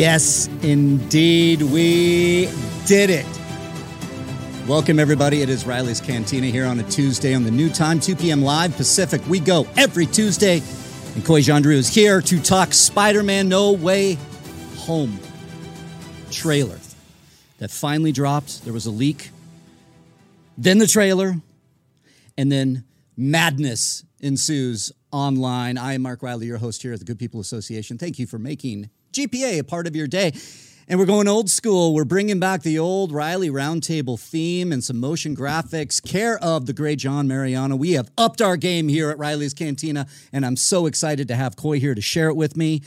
Yes, indeed. We did it. Welcome, everybody. It is Reilly's Cantina here on a Tuesday on the new time, 2 p.m. live Pacific. We go every Tuesday. And Coy Jandreau is here to talk Spider Man No Way Home trailer that finally dropped. There was a leak, then the trailer, and then madness ensues online. I am Mark Reilly, your host here at the Good People Association. Thank you for making GPA a part of your day. And we're going old school. We're bringing back the old Reilly Roundtable theme and some motion graphics, care of the great John Mariano. We have upped our game here at Reilly's Cantina, and I'm so excited to have Coy here to share it with me.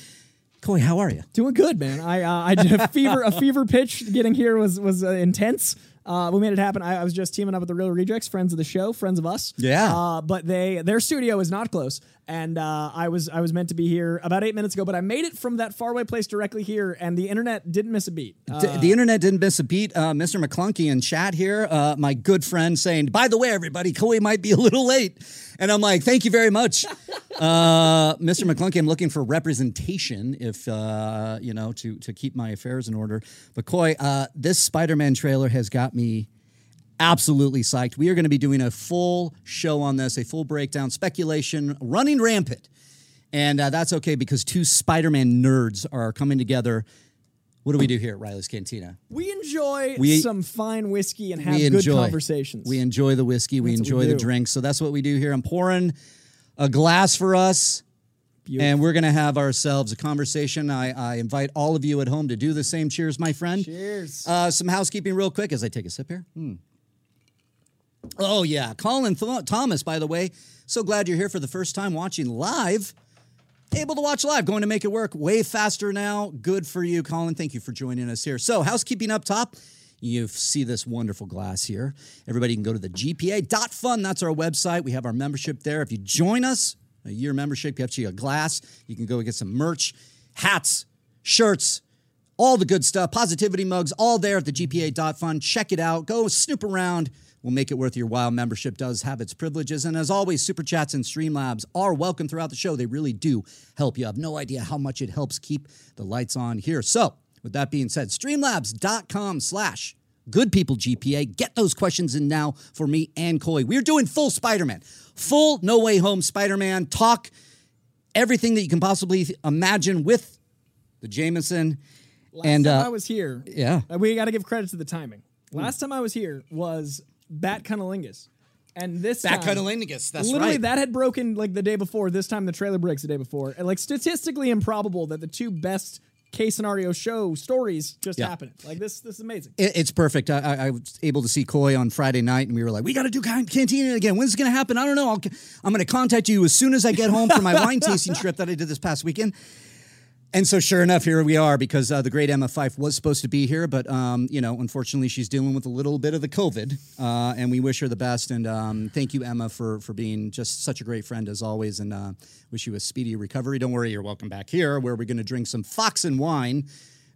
Coy, how are you? Doing good, man. I uh, I did a fever a fever pitch getting here was was uh, intense. Uh, we made it happen. I, I was just teaming up with the Reel Rejects, friends of the show, friends of us. Yeah. Uh, but they their studio is not close, and uh, I was I was meant to be here about eight minutes ago, but I made it from that faraway place directly here, and the internet didn't miss a beat. Uh, D- the internet didn't miss a beat. Uh, Mr. McClunky in chat here, uh, my good friend, saying, "By the way, everybody, Coy might be a little late," and I'm like, "Thank you very much, uh, Mr. McClunky. I'm looking for representation, if uh, you know, to to keep my affairs in order." But uh, this Spider-Man trailer has got me absolutely psyched. We are going to be doing a full show on this, a full breakdown, speculation running rampant. And uh, that's okay because two Spider Man nerds are coming together. What do we do here at Reilly's Cantina? we enjoy We- some fine whiskey and have good enjoy conversations. We enjoy the whiskey. We That's enjoy we the drinks. So that's what we do here. I'm pouring a glass for us. Beautiful. And we're going to have ourselves a conversation. I, I invite all of you at home to do the same. Cheers, my friend. Cheers. Uh, some housekeeping, real quick, as I take a sip here. Hmm. Oh, yeah. Colin Th- Thomas, by the way, so glad you're here for the first time watching live. Able to watch live, going to make it work way faster now. Good for you, Colin. Thank you for joining us here. So, housekeeping up top. You see this wonderful glass here. Everybody can go to the GPA.fun. That's our website. We have our membership there. If you join us, a year membership you a glass. You can go get some merch, hats, shirts, all the good stuff, positivity mugs, all there at the GPA.fun. Check it out. Go snoop around. We'll make it worth your while. Membership does have its privileges. And as always, super chats and Streamlabs are welcome throughout the show. They really do help you. I have no idea how much it helps keep the lights on here. So, with that being said, streamlabs.com slash good people GPA. Get those questions in now for me and Coy. We're doing full Spider Man, full No Way Home Spider Man talk, everything that you can possibly imagine with the Jameson. Last and time uh, I was here, yeah. Uh, we got to give credit to the timing. Last time I was here was Bat Cunnilingus. And this Bat time, Cunnilingus, that's literally right. that had broken like the day before. This time the trailer breaks the day before. And like statistically improbable that the two best case scenario show stories just Yeah. happened. Like this, this is amazing. It- it's perfect. I, I, I was able to see Coy on Friday night, and we were like, "We got to do can- Cantina again. When's it going to happen? I don't know. I'll, I'm going to contact you as soon as I get home from my wine tasting trip that I did this past weekend." And so, sure enough, here we are because uh, the great Emma Fyffe was supposed to be here, but um, you know, unfortunately, she's dealing with a little bit of the COVID, uh, and we wish her the best. And um, thank you, Emma, for for being just such a great friend as always, and uh, wish you a speedy recovery. Don't worry, you're welcome back here, where we're going to drink some Fox and wine.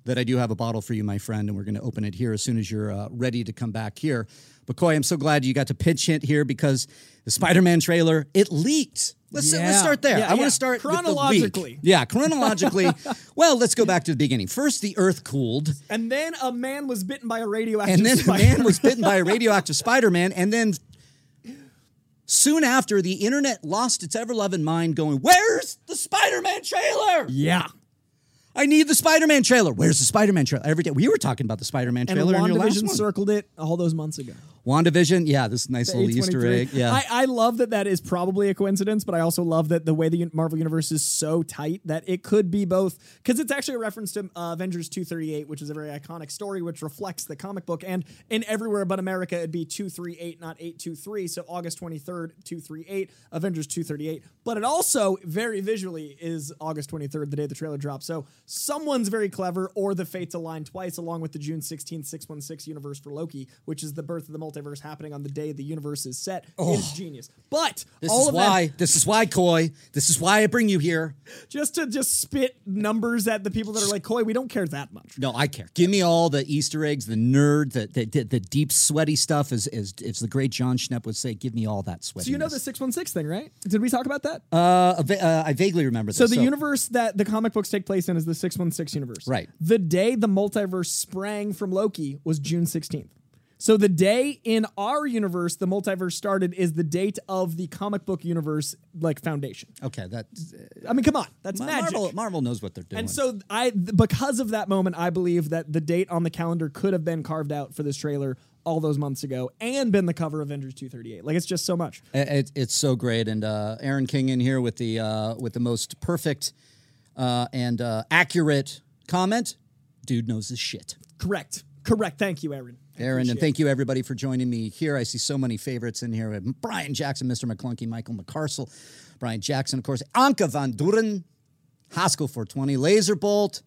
That I do have a bottle for you, my friend, and we're going to open it here as soon as you're uh, ready to come back here. But Coy, I'm so glad you got to pitch it here because the Spider-Man trailer it leaked. Let's, let's start there. Yeah, I want yeah. to start with the leak. Chronologically. Yeah, chronologically. well, let's go back to the beginning. First, the Earth cooled, And then a man was bitten by a radioactive and then a spider. man was bitten by a radioactive Spider-Man, and then soon after, the internet lost its ever-loving mind, going, "Where's the Spider-Man trailer? yeah. I need the Spider-Man trailer. Where's the Spider-Man trailer?" Every day we were talking about the Spider-Man And trailer in your last WandaVision circled it all those months ago. WandaVision, yeah, this nice little Easter A23. egg. Yeah. I, I love that that is probably a coincidence, but I also love that the way the Marvel Universe is so tight that it could be both, because it's actually a reference to uh, Avengers 238, which is a very iconic story, which reflects the comic book. And in Everywhere But America, it'd be 238, not 823. So August 23rd, 238, Avengers 238. But it also, very visually, is August 23rd, the day the trailer drops. So someone's very clever, or the fates align twice, along with the June 16th, 616 universe for Loki, which is the birth of the multiverse happening on the day the universe is set is genius. But This all is of why. that This is why, Coy. This is why I bring you here. just to just spit numbers at the people that are like, Coy, we don't care that much. No, I care. Give me all the Easter eggs, the nerd, the the, the, the deep sweaty stuff. As, as as the great Jon Schnepp would say, give me all that sweat. So you know the 616 thing, right? Did we talk about that? Uh, uh, I vaguely remember this. So the universe that the comic books take place in is the 616 universe. Right. The day the multiverse sprang from Loki was June 16th. So the day in our universe the multiverse started is the date of the comic book universe like foundation. Okay, that I mean, come on, that's Ma- magic. Marvel. Marvel knows what they're doing. And so I because of that moment I believe that the date on the calendar could have been carved out for this trailer all those months ago and been the cover of Avengers 238. Like it's just so much. It, it- it's so great, and uh, Aaron King in here with the uh, with the most perfect uh, and uh, accurate comment. Dude knows his shit. Correct. Correct. Thank you, Aaron. I Aaron, and thank you everybody for joining me here. I see so many favorites in here. We have Brian Jackson, Mr. McClunky, Michael McCarsell, Brian Jackson, of course, Anka Van Duren, Haskell 420, Laserbolt,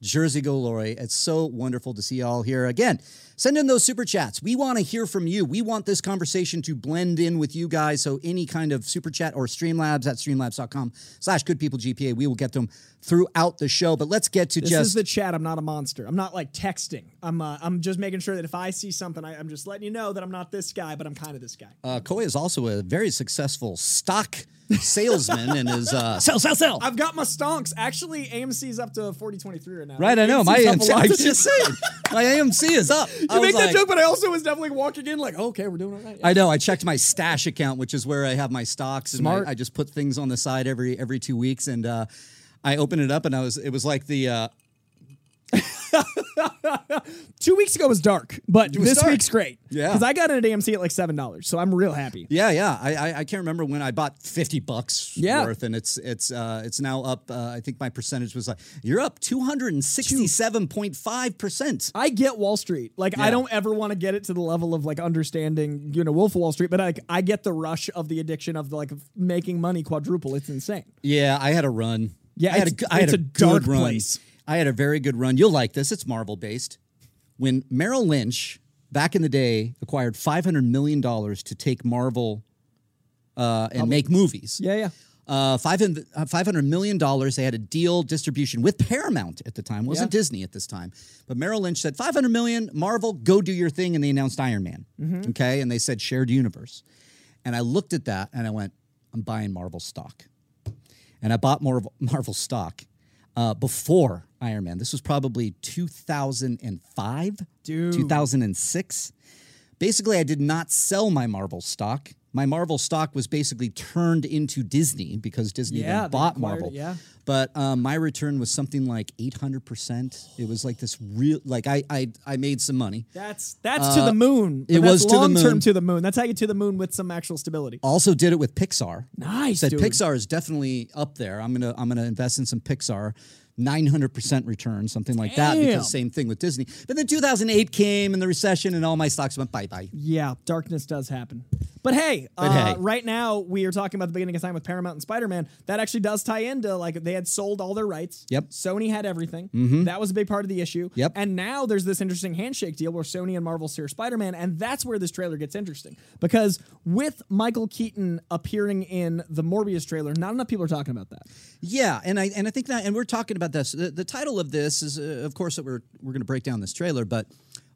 Jersey Go Lori. It's so wonderful to see you all here again. Send in those super chats. We want to hear from you. We want this conversation to blend in with you guys. So any kind of super chat or Streamlabs at streamlabs.com slash good people GPA, we will get them throughout the show. But let's get to This just is the chat. I'm not a monster. I'm not like texting. I'm uh, I'm just making sure that if I see something, I, I'm just letting you know that I'm not this guy, but I'm kind of this guy. Uh, Coy is also a very successful stock salesman and is uh, sell, sell, sell. I've got my stonks. Actually, AMC is up to 4023 right now. Right, I know. My AMC 's up AMC, I lot. was just saying, my AMC is up. I make that like- joke, but I also was definitely walking in like, okay, we're doing all right. I know. I checked my stash account, which is where I have my stocks, and Smart. I, I just put things on the side every every two weeks. And uh, I opened it up, and I was it was like the uh, Two weeks ago was dark, but was this dark. week's great. Yeah. because I got it at AMC at like seven dollars, so I'm real happy. yeah yeah. I, I I can't remember when I bought fifty bucks Yeah. worth, and it's it's uh, it's now up. Uh, I think my percentage was like you're up two hundred and sixty seven point five percent. I get Wall Street. Like I don't ever want to get it to the level of like understanding, you know, Wolf of Wall Street, but like I get the rush of the addiction of like making money quadruple. It's insane. Yeah, I had a run. Yeah, I had a, I had a, a good dark run. place. I had a very good run. You'll like this. It's Marvel based. When Merrill Lynch back in the day acquired five hundred million dollars to take Marvel uh, and make movies. Yeah, yeah. Uh, five hundred uh, $500 million. They had a deal distribution with Paramount at the time. It wasn't Yeah. Disney at this time. But Merrill Lynch said, 500 million, Marvel, go do your thing. And they announced Iron Man. Mm-hmm. Okay. And they said shared universe. And I looked at that and I went, I'm buying Marvel stock. And I bought Marvel, Marvel stock uh, before Iron Man. This was probably 2005, Dude. 2006. Basically, I did not sell my Marvel stock. My Marvel stock was basically turned into Disney because Disney Yeah, then bought acquired Marvel. yeah. But um, my return was something like 800%. It was like this real, like I, I, I made some money. That's that's to the moon. Uh, it was to long term moon. to the moon. That's how you get to the moon with some actual stability. Also did it with Pixar. Nice, Said dude. Pixar is definitely up there. I'm gonna I'm gonna invest in some Pixar. 900% return, something like that, because same thing with Disney. But then 2008 came and the recession, and all my stocks went bye bye. Yeah, darkness does happen. But hey, uh, hey. right now we are talking about the beginning of time with Paramount and Spider Man. That actually does tie into like they had sold all their rights. Yep. Mm-hmm. Sony had everything. That was a big part of the issue. Yep. And now there's this interesting handshake deal where Sony and Marvel share Spider Man, and that's where this trailer gets interesting because with Michael Keaton appearing in the Morbius trailer, not enough people are talking about that. Yeah, and I and I think that, and we're talking about this. The, the title of this is, uh, of course, that we're we're going to break down this trailer, but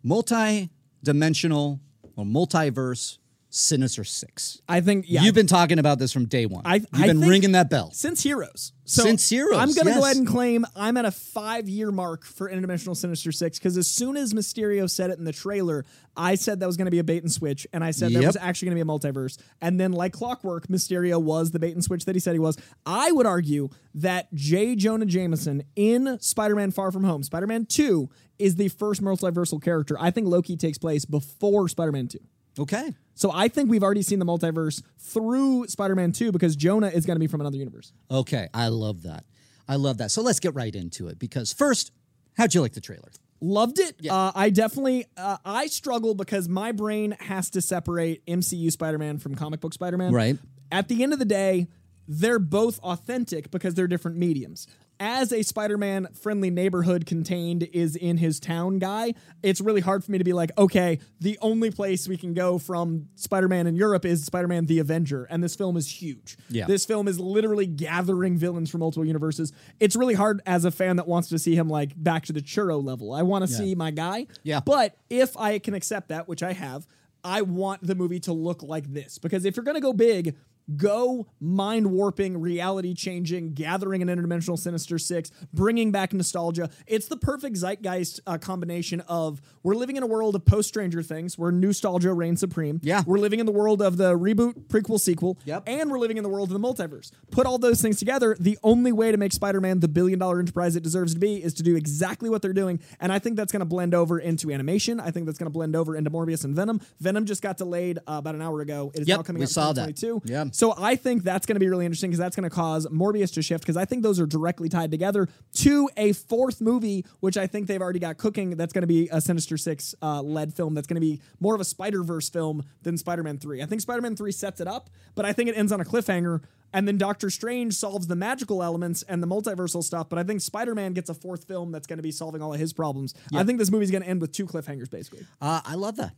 multi-dimensional or multiverse Sinister Six. I think yeah. You've been talking about this from day one. I- I been ringing that bell. Since Heroes. So Since Heroes, I'm going to go ahead and claim I'm at a five year mark for Interdimensional Sinister Six because as soon as Mysterio said it in the trailer, I said that was going to be a bait and switch, and I said Yep. was actually going to be a multiverse. And then, like clockwork, Mysterio was the bait and switch that he said he was. I would argue that J. Jonah Jameson in Spider Man Far From Home, Spider Man 2, is the first multiversal character. I think Loki takes place before Spider Man 2. Okay. So I think we've already seen the multiverse through Spider Man 2 because Jonah is going to be from another universe. Okay. I love that. I love that. So let's get right into it because first, how'd you like the trailer? Loved it. Uh, I definitely uh, I struggle because my brain has to separate MCU Spider-Man from comic book Spider-Man. Right. At the end of the day, they're both authentic because they're different mediums. As a Spider Man friendly neighborhood contained is in his town guy, it's really hard for me to be like, okay, the only place we can go from Spider Man in Europe is Spider Man the Avenger. And this film is huge. Yeah. This film is literally gathering villains from multiple universes. It's really hard as a fan that wants to see him like back to the churro level. I want to see my guy. Yeah. But if I can accept that, which I have, I want the movie to look like this. Because if you're going to go big, go mind warping, reality changing, gathering an interdimensional Sinister Six, bringing back nostalgia. It's the perfect zeitgeist uh, combination of we're living in a world of post Stranger Things where nostalgia reigns supreme. Yeah. We're living in the world of the reboot, prequel, sequel. Yep. And we're living in the world of the multiverse. Put all those things together. The only way to make Spider Man the billion dollar enterprise it deserves to be is to do exactly what they're doing. And I think that's going to blend over into animation. I think that's going to blend over into Morbius and Venom. Venom just got delayed uh, about an hour ago. It is Yep, now coming we out saw that. 2022. Yeah. So I think that's going to be really interesting because that's going to cause Morbius to shift because I think those are directly tied together to a fourth movie, which I think they've already got cooking. That's going to be a Sinister Six uh, led film. That's going to be more of a Spider Verse film than Spider Man Three. I think Spider Man Three sets it up, but I think it ends on a cliffhanger. And then Doctor Strange solves the magical elements and the multiversal stuff. But I think Spider Man gets a fourth film that's going to be solving all of his problems. I think this movie's going to end with two cliffhangers, basically. Uh, I love that.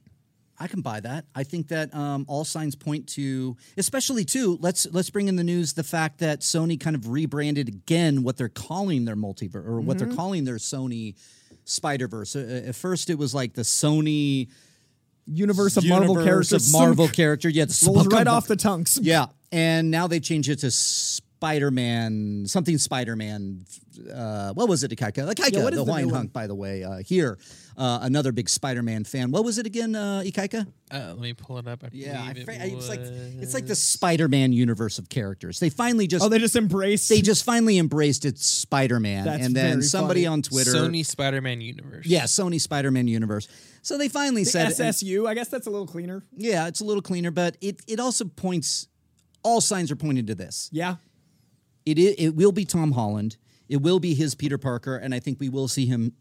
I can buy that. I think that um, all signs point to, especially too. Let's let's bring in the news the fact that Sony kind of rebranded again what they're calling their multiverse or what Mm-hmm. they're calling their Sony Spider Verse. Uh, at first, it was like the Sony Universe of Marvel characters. of Marvel character. Yeah, rolls right off the tongues. Yeah, and now they changed it to Spider Man, something Spider Man. Uh, what was it, Ikaika? Ikaika, Yeah, what is the the Hawaiian hunk, by the way. Uh, here, uh, another big Spider Man fan. What was it again, uh, Ikaika? Uh, let me pull it up. I Yeah, I believe fra- it it's like it's like the Spider Man universe of characters. They finally just Oh, they just embrace. they just finally embraced it's Spider Man, That's and then very somebody funny. on Twitter, Sony Spider-Man universe. yeah, Sony Spider Man universe. So they finally the said, SSU. I guess that's a little cleaner. yeah, it's a little cleaner, but it it also points. All signs are pointing to this. Yeah. It it will be Tom Holland. It will be his Peter Parker, and I think we will see him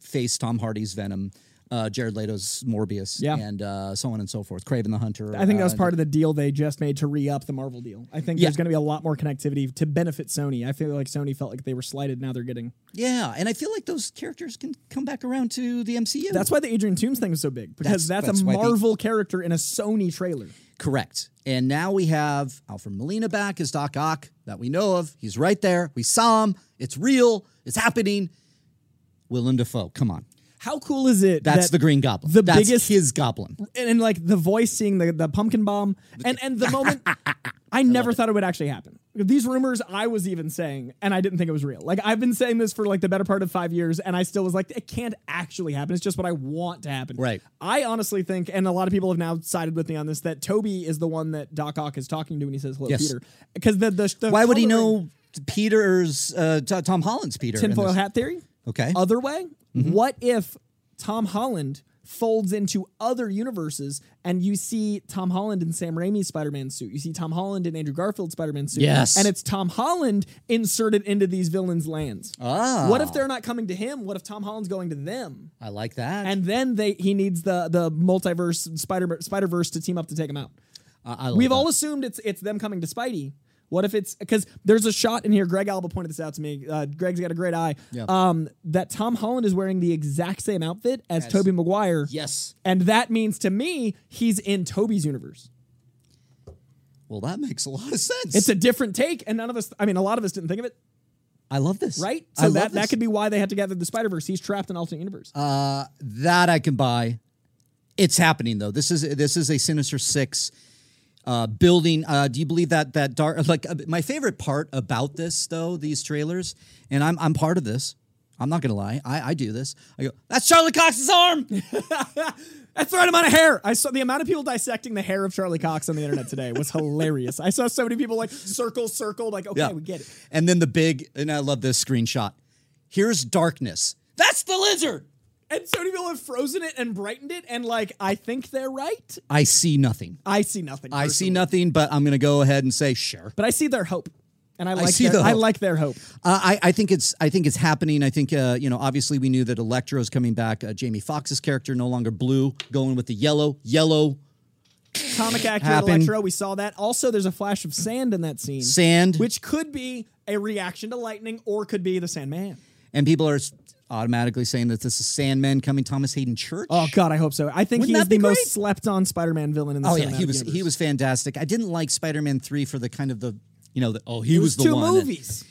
face Tom Hardy's Venom, uh, Jared Leto's Morbius, Yeah. and uh, so on and so forth. Kraven the Hunter. I think that was uh, part of the deal they just made to re up the Marvel deal. I think Yeah. there's going to be a lot more connectivity to benefit Sony. I feel like Sony felt like they were slighted. Now they're getting. Yeah, and I feel like those characters can come back around to the MCU. That's why the Adrian Toomes thing is so big because That's- that's, that's a why the- Marvel character in a Sony trailer. Correct. And now we have Alfred Molina back as Doc Ock that we know of. He's right there. We saw him. It's real. It's happening. Willem Dafoe, come on. How cool is it? That's that the Green Goblin. the That's biggest- his Goblin. and, and like the voice seeing the, the pumpkin bomb and and the moment I never thought it would actually happen. These rumors I was even saying and I didn't think it was real. Like I've been saying this for like the better part of 5 years and I still was like it can't actually happen. It's just what I want to happen. Right. I honestly think and a lot of people have now sided with me on this that Tobey is the one that Doc Ock is talking to when he says hello Yes. Peter because the, the the Why would he know Peter's uh, T- Tom Holland's Peter? tinfoil hat theory? Okay. Other way, what if Tom Holland folds into other universes and you see Tom Holland in Sam Raimi's Spider-Man suit. You see Tom Holland in Andrew Garfield's Spider-Man suit. Yes. And it's Tom Holland inserted into these villains' lands. Ah. What if they're not coming to him? What if Tom Holland's going to them? I like that. And then they he needs the the multiverse Spider Spider-Verse to team up to take him out. Love We've that. all assumed it's it's them coming to Spidey. What if it's because there's a shot in here? Greg Alba pointed this out to me. Uh, Greg's got a great eye. Yeah. Um, that Tom Holland is wearing the exact same outfit as Tobey Maguire. Yes. And that means to me he's in Tobey's universe. Well, that makes a lot of sense. It's a different take, and none of us. I mean, a lot of us didn't think of it, I love this. right? So that this. that could be why they had to gather the Spider Verse. He's trapped in alternate universe. Uh, that I can buy. It's happening though. This is this is a Sinister Six uh, building. Uh, do you believe that that dark? Like uh, my favorite part about this though, these trailers, and I'm I'm part of this. I'm not gonna lie. I, I do this. I go. That's Charlie Cox's arm. That's the right amount of hair. I saw the amount of people dissecting the hair of Charlie Cox on the internet today was hilarious. I saw so many people like circle, circle, like okay, we get it. And then the big, and I love this screenshot. Here's darkness. That's the lizard. And so many people have frozen it and brightened it, and like I think they're right. I see nothing. I see nothing. I see personally. nothing, but I'm gonna go ahead and say sure. but I see their hope, and I like see their, the I hope. like their hope. Uh, I, I think it's I think it's happening. I think uh, you know obviously we knew that Electro's coming back. Uh, Jamie Foxx's character no longer blue, going with the yellow. Yellow. comic accurate happen. Electro. We saw that. Also, there's a flash of sand in that scene, Sand, which could be a reaction to lightning or could be the Sandman. and people are automatically saying that this is Sandman coming Thomas Haden Church. Oh God, I hope so. I think Wouldn't he is the most slept-on Spider-Man villain in the Oh yeah, he was universe. he was fantastic. I didn't like Spider-Man three for the kind of the you know the, oh he It was, was, the two one. movies.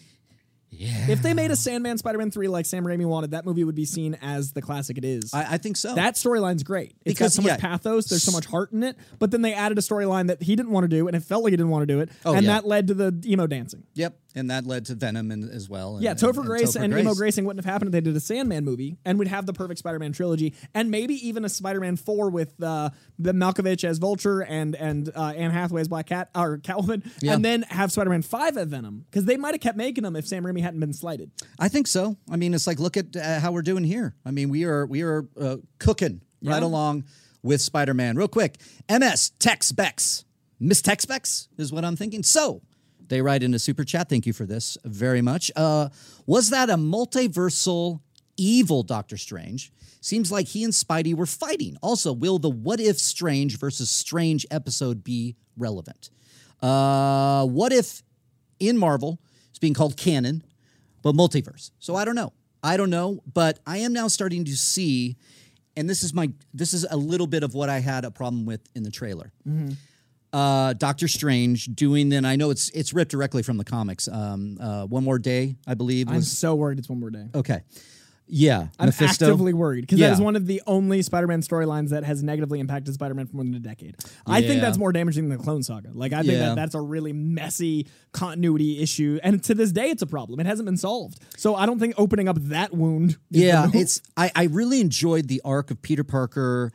Yeah, If they made a Sandman Spider-Man 3 like Sam Raimi wanted, that movie would be seen as the classic it is. I, I think so. that storyline's great. It's Because, got so much yeah. pathos. There's so much heart in it. But then they added a storyline that he didn't want to do, and it felt like he didn't want to do it. Oh, and yeah. that led to the emo dancing. yep, and that led to Venom and, as well. And, Yeah, Topher and Grace Topher and Grace. emo gracing wouldn't have happened if they did a Sandman movie, and we'd have the perfect Spider-Man trilogy, and maybe even a Spider-Man four with uh, the Malkovich as Vulture and and uh, Anne Hathaway as Black Cat or Catwoman, Yeah. and then have Spider-Man five at Venom because they might have kept making them if Sam Raimi hadn't been slighted. I think so. I mean, it's like look at uh, how we're doing here. I mean, we are we are uh, cooking right along with Spider-Man. Real quick, MS Tex Bex, Miss Tex Bex is what I'm thinking. So they write in a super chat. Thank you for this very much. Uh, was that a multiversal evil Doctor Strange? Seems like he and Spidey were fighting. Also, will the What If Strange versus Strange episode be relevant? Uh, what if in Marvel it's being called canon, but multiverse? So I don't know. I don't know, but I am now starting to see, and this is my this is a little bit of what I had a problem with in the trailer. Uh, Doctor Strange doing then I know it's it's ripped directly from the comics. Um, uh, One More Day, I believe I'm was so worried it's one more day. okay. Yeah, I'm Mephisto. actively worried because Yeah. that is one of the only Spider-Man storylines that has negatively impacted Spider-Man for more than a decade. I think that's more damaging than the Clone Saga. Like I think Yeah. that that's a really messy continuity issue, and to this day, it's a problem. It hasn't been solved. So I don't think opening up that wound. Yeah, it's I, I really enjoyed the arc of Peter Parker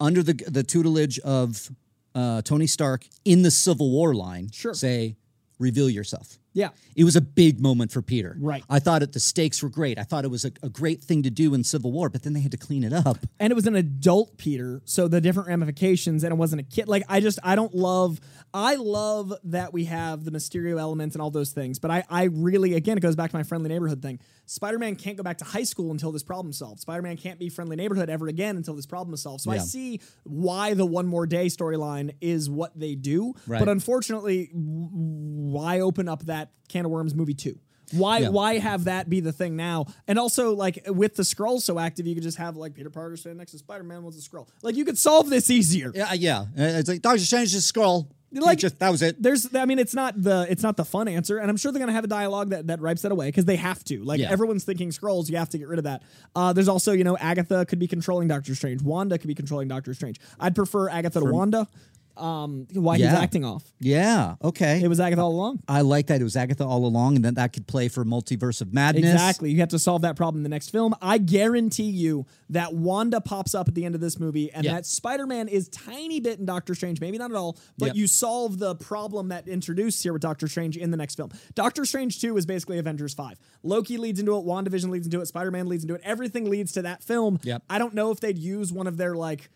under the the tutelage of uh, Tony Stark in the Civil War line. Sure. Say, reveal yourself. Yeah. It was a big moment for Peter. Right. I thought it, the stakes were great. I thought it was a, a great thing to do in Civil War, but then they had to clean it up. and it was an adult Peter, so the different ramifications, and it wasn't a kid. Like I just I don't love. I love that we have the Mysterio element and all those things, but I I really again it goes back to my friendly neighborhood thing. Spider-Man can't go back to high school until this problem's solved. Spider-Man can't be friendly neighborhood ever again until this problem is solved. So I see why the one more day storyline is what they do, Right. but unfortunately, why open up that can of worms movie two? Why Yeah. why have that be the thing now? And also like with the scroll so active, you could just have like Peter Parker standing next to Spider Man with a scroll. Like you could solve this easier. Yeah, yeah. Uh, It's like Doctor Strange just scroll. Like- just that was it. There's, I mean, it's not the it's not the fun answer, and I'm sure they're gonna have a dialogue that that wipes that away because they have to. Like Yeah. everyone's thinking scrolls, you have to get rid of that. Uh, there's also, you know, Agatha could be controlling Doctor Strange. Wanda could be controlling Doctor Strange. I'd prefer Agatha to Wanda. Um, why he's acting off? Yeah. Okay. It was Agatha all along. I like that it was Agatha all along, and that that could play for multiverse of madness. Exactly. You have to solve that problem in the next film. I guarantee you that Wanda pops up at the end of this movie and Yeah. that Spider Man is tiny bit in Doctor Strange, maybe not at all, but Yep. you solve the problem that introduced here with Doctor Strange in the next film. Doctor Strange 2 is basically Avengers 5. Loki leads into it, WandaVision leads into it, Spider Man leads into it. Everything leads to that film. Yep. I don't know if they'd use one of their like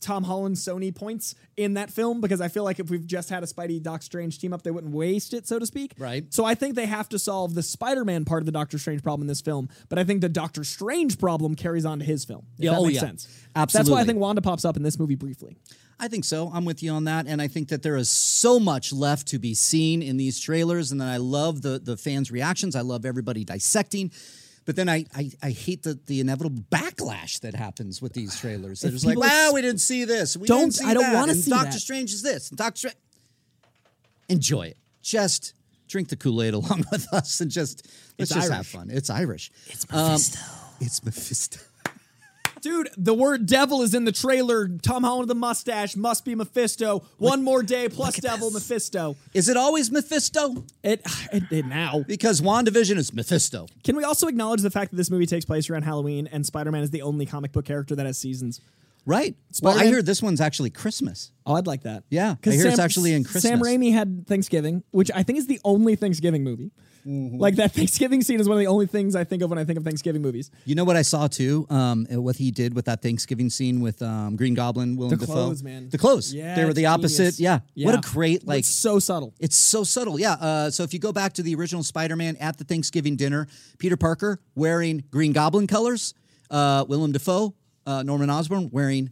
Tom Holland Sony points in that film because I feel like if we've just had a Spidey Doc Strange team up, they wouldn't waste it, so to speak. Right. So I think they have to solve the Spider-Man part of the Doctor Strange problem in this film, but I think the Doctor Strange problem carries on to his film. If Yeah, that oh, makes yeah. sense. That's why I think Wanda pops up in this movie briefly. I think so. I'm with you on that, and I think that there is so much left to be seen in these trailers, and then I love the the fans' reactions. I love everybody dissecting. But then I, I, I hate the, the inevitable backlash that happens with these trailers. They're just like, wow, we didn't see this. We Don't- didn't see I don't wanna and see Doctor that." Strange is this. And Doctor Strange. Enjoy it. Just drink the Kool Aid along with us and just let's It's just have fun. It's Irish. It's Mephisto. Um, it's Mephisto. Dude, the word devil is in the trailer. Tom Holland with the mustache must be Mephisto. One more day plus devil Mephisto. Is it always Mephisto? It, it, it now. Because WandaVision is Mephisto. Can we also acknowledge the fact that this movie takes place around Halloween and Spider-Man is the only comic book character that has seasons? Right. Well, I hear this one's actually Christmas. Oh, I'd like that. Yeah, I hear it's actually in Christmas. Sam Raimi had Thanksgiving, which I think is the only Thanksgiving movie. Mm-hmm. Like that Thanksgiving scene is one of the only things I think of when I think of Thanksgiving movies. You know what I saw too? Um, uh, what he did with that Thanksgiving scene with um, Green Goblin, Willem The Dafoe. clothes, man. The clothes. Yeah, they were the opposite. genius. Yeah. What a great like. it's so subtle. It's so subtle. Yeah. Uh, so if you go back to the original Spider-Man at the Thanksgiving dinner, Peter Parker wearing Green Goblin colors, uh, Willem Dafoe, uh, Norman Osborn wearing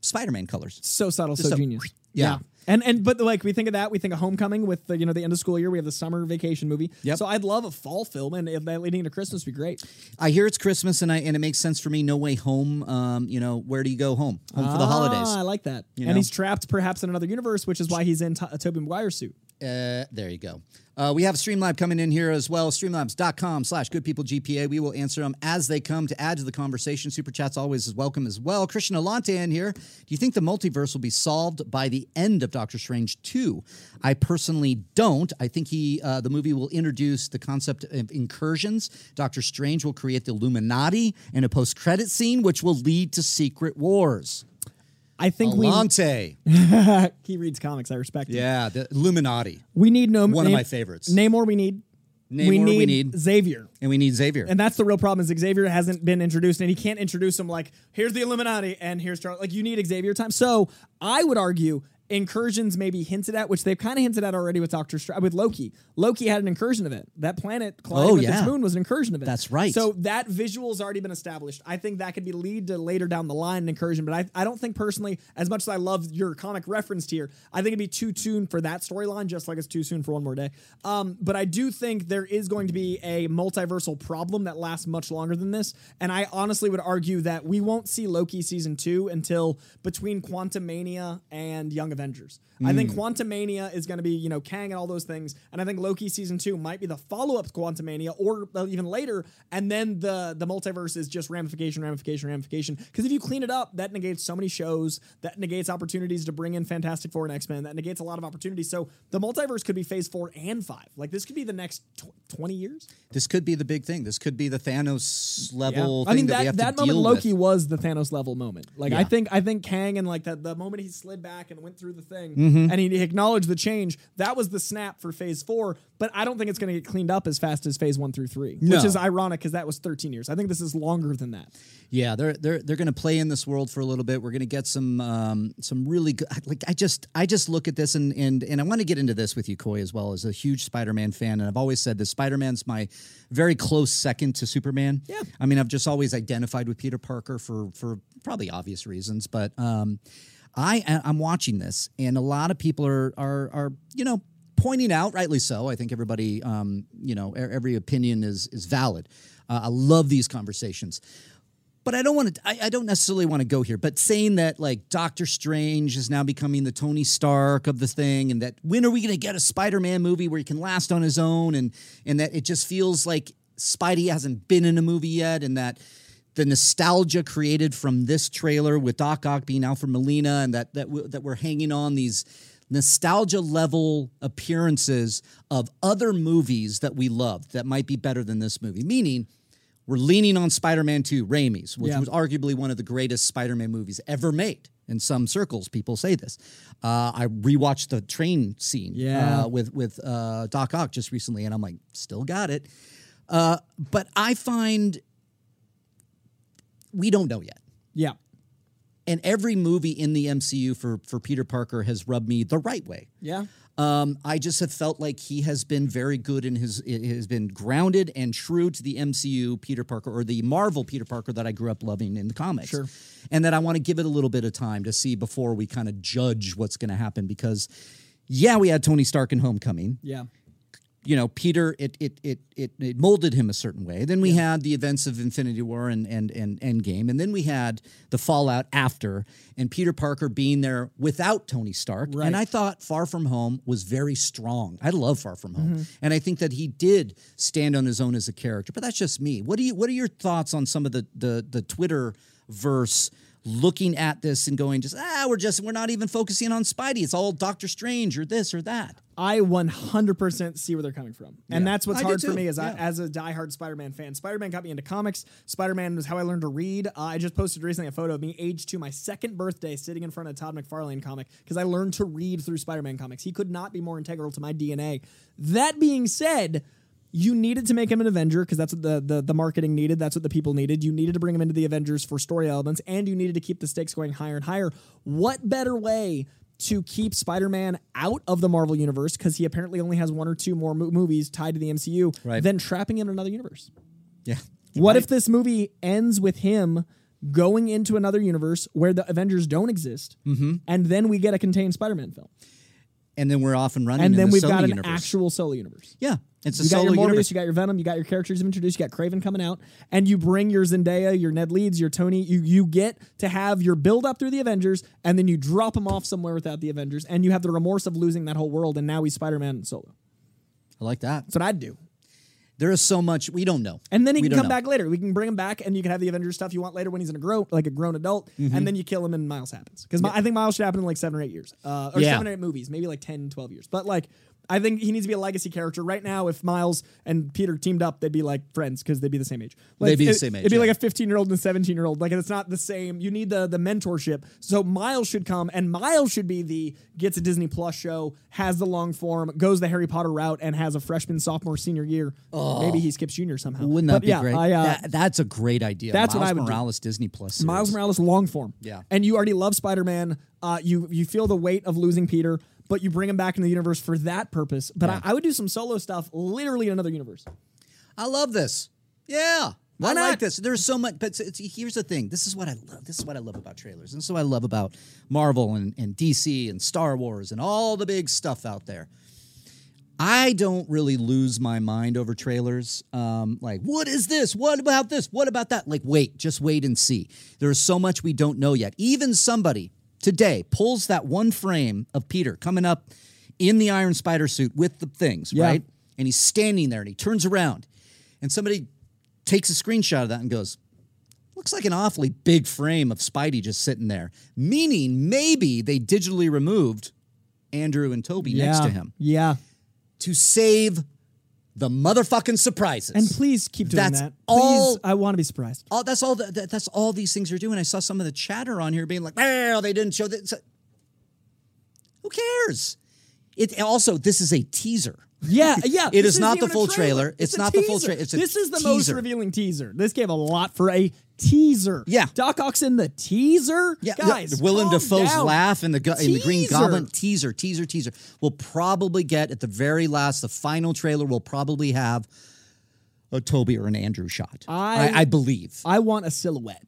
Spider-Man colors. so subtle, so so- genius. yeah. And and but like we think of that, we think of Homecoming with the you know the end of school year. We have the summer vacation movie. Yep. So I'd love a fall film, and if that leading into Christmas would be great. I hear it's Christmas, and I and it makes sense for me. No way home. Um, you know, where do you go home? Home for the holidays. Ah, I like that. You and know? he's trapped perhaps in another universe, which is why he's in to- a Tobey Maguire suit. Uh, there you go. Uh, we have Streamlab coming in here as well. Streamlabs.com slash goodpeoplegpa. We will answer them as they come to add to the conversation. Super chats always is welcome as well. Christian Alante in here. Do you think the multiverse will be solved by the end of Doctor Strange 2? I personally don't. I think he uh, the movie will introduce the concept of incursions. Doctor Strange will create the Illuminati in a post-credit scene, which will lead to secret wars. I think we Alante. he reads comics. I respect. him. Yeah, the Illuminati. We need no One of my favorites. Namor. We need. Namor we we need, need. Xavier. And we need Xavier. And that's the real problem is Xavier hasn't been introduced, and he can't introduce him like here's the Illuminati and here's Charles. Like you need Xavier time. So I would argue incursions may be hinted at, which they've kind of hinted at already with Doctor Str- with Loki. Loki had an incursion event. That planet colliding Oh, with yeah. its moon was an incursion event. That's right. So that visual's already been established. I think that could be lead to later down the line an incursion, but I, I don't think personally, as much as I love your comic referenced here, I think it'd be too soon for that storyline, just like it's too soon for one more day. Um, but I do think there is going to be a multiversal problem that lasts much longer than this, and I honestly would argue that we won't see Loki season two until between Quantumania and Young Avengers. I think mm. Quantumania is going to be you know Kang and all those things, and I think Loki season two might be the follow up to Quantumania or even later, and then the the multiverse is just ramification, ramification, ramification. Because if you clean it up, that negates so many shows, that negates opportunities to bring in Fantastic Four and X Men, that negates a lot of opportunities. So the multiverse could be Phase four and five. Like this could be the next tw- twenty years. This could be the big thing. This could be the Thanos level I thing mean that, that we have that to moment Loki with. was the Thanos level moment. Like I think I think Kang and like that the moment he slid back and went through the thing Mm-hmm. and he acknowledged the change. That was the snap for Phase Four. But I don't think it's going to get cleaned up as fast as Phase One through Three, No. which is ironic because that was 13 years. I think this is longer than that. Yeah, they're they're they're going to play in this world for a little bit. We're going to get some um, some really good. Like I just I just look at this and and and I want to get into this with you, Coy, as well as a huge Spider-Man fan. And I've always said this: Spider-Man's my very close second to Superman. Yeah. I mean, I've just always identified with Peter Parker for for probably obvious reasons, but um, I I'm watching this, and a lot of people are are are you know pointing out, rightly so. I think everybody, um, you know, every opinion is is valid. Uh, I love these conversations but I don't want to. I, I don't necessarily want to go here. But saying that like Doctor Strange is now becoming the Tony Stark of the thing, and that when are we going to get a Spider-Man movie where he can last on his own, and and that it just feels like Spidey hasn't been in a movie yet, and that the nostalgia created from this trailer with Doc Ock being Alfred Molina, and that that w- that we're hanging on these nostalgia level appearances of other movies that we loved that might be better than this movie. Meaning, we're leaning on Spider-Man 2, Raimi's, which Yeah. was arguably one of the greatest Spider-Man movies ever made. In some circles, people say this. Uh, I rewatched the train scene Yeah. uh, with with uh, Doc Ock just recently, and I'm like, still got it. Uh, but I find we don't know yet. Yeah. And every movie in the MCU for for Peter Parker has rubbed me the right way. Yeah. Um, I just have felt like he has been very good in his has been grounded and true to the MCU Peter Parker or the Marvel Peter Parker that I grew up loving in the comics. Sure. And that I want to give it a little bit of time to see before we kind of judge what's going to happen because yeah, we had Tony Stark in Homecoming Yeah. You know, Peter, it it it it, it molded him a certain way. Then we had the events of Infinity War and and and Endgame, and then we had the fallout after, and Peter Parker being there without Tony Stark. Right. And I thought Far From Home was very strong. I love Far From Home, Mm-hmm. and I think that he did stand on his own as a character. But that's just me. What do you What are your thoughts on some of the the the Twitter verse? Looking at this and going, just ah, we're just we're not even focusing on Spidey. It's all Doctor Strange or this or that. I 100% see where they're coming from. And Yeah. that's what's I hard for me as, I, as a diehard Spider-Man fan. Spider-Man got me into comics. Spider-Man was how I learned to read. Uh, I just posted recently a photo of me age two, my second birthday, sitting in front of a Todd McFarlane comic because I learned to read through Spider-Man comics. He could not be more integral to my DNA. That being said, you needed to make him an Avenger because that's what the, the the marketing needed. That's what the people needed. You needed to bring him into the Avengers for story elements, and you needed to keep the stakes going higher and higher. What better way to keep Spider-Man out of the Marvel universe because he apparently only has one or two more mo- movies tied to the MCU Right. than trapping him in another universe? Yeah. What if this movie ends with him going into another universe where the Avengers don't exist, Mm-hmm. and then we get a contained Spider-Man film, and then we're off and running. and in then the we've got an universe. actual solo universe. Yeah, it's a You got solo your Morbius, universe. you got your Venom, you got your characters you've introduced, you got Kraven coming out, and you bring your Zendaya, your Ned Leeds, your Tony. You you get to have your build up through the Avengers, and then you drop him off somewhere without the Avengers, and you have the remorse of losing that whole world, and now he's Spider Man solo. I like that. That's what I'd do. There is so much we don't know, And then he We can come know. back later. We can bring him back, and you can have the Avengers stuff you want later when he's in a grown, like a grown adult, Mm-hmm. and then you kill him, and Miles happens. Because I think Miles should happen in like seven or eight years, uh, or Yeah. seven or eight movies, maybe like 10, 12 years. But like, I think he needs to be a legacy character. Right now, if Miles and Peter teamed up, they'd be like friends because they'd be the same age. Like, They'd be the it- same age, It'd be yeah. like a fifteen year old and a seventeen year old. Like it's not the same. You need the the mentorship. So Miles should come, and Miles should be the gets a Disney Plus show, has the long form, goes the Harry Potter route, and has a freshman, sophomore, senior year. Oh. Maybe he skips junior somehow. Wouldn't that But be yeah, great? I, uh, That- that's a great idea. that's what Miles I would do. Morales Disney Plus. Series. Miles Morales long form. Yeah. And you already love Spider Man. Uh, you you feel the weight of losing Peter, but you bring them back into the universe for that purpose. But I, I would do some solo stuff, literally in another universe. I love this. Yeah. Why I not? like this. There's so much, but it's, it's- here's the thing. This is what I love. This is what I love about trailers. And so I love about Marvel and, and DC and Star Wars and all the big stuff out there. I don't really lose my mind over trailers. Um, like, what is this? What about this? What about that? Like, wait, just wait and see. There's so much we don't know yet. Even somebody today pulls that one frame of Peter coming up in the Iron Spider suit with the things, Yeah. right? And he's standing there and he turns around and somebody takes a screenshot of that and goes, looks like an awfully big frame of Spidey just sitting there. Meaning maybe they digitally removed Andrew and Tobey next to him Yeah. to save the motherfucking surprises. And please keep doing That's that. Please, all- I want to be surprised. all, that's all. The, that, that's all these things are doing. I saw some of the chatter on here being like, "Oh, they didn't show that." Who cares? It also this is a teaser. Yeah, yeah. It is not the full trailer. It's a not the full trailer. it's this is the most revealing teaser. This gave a lot for a teaser. Yeah. Doc Ock's in the teaser. Yeah, guys. Willem calm Dafoe's down. laugh in the gu- in the Green Goblin teaser, teaser, teaser. We'll probably get at the very last, the final trailer. We'll probably have a Tobey or an Andrew shot. I- I, I believe. I want a silhouette.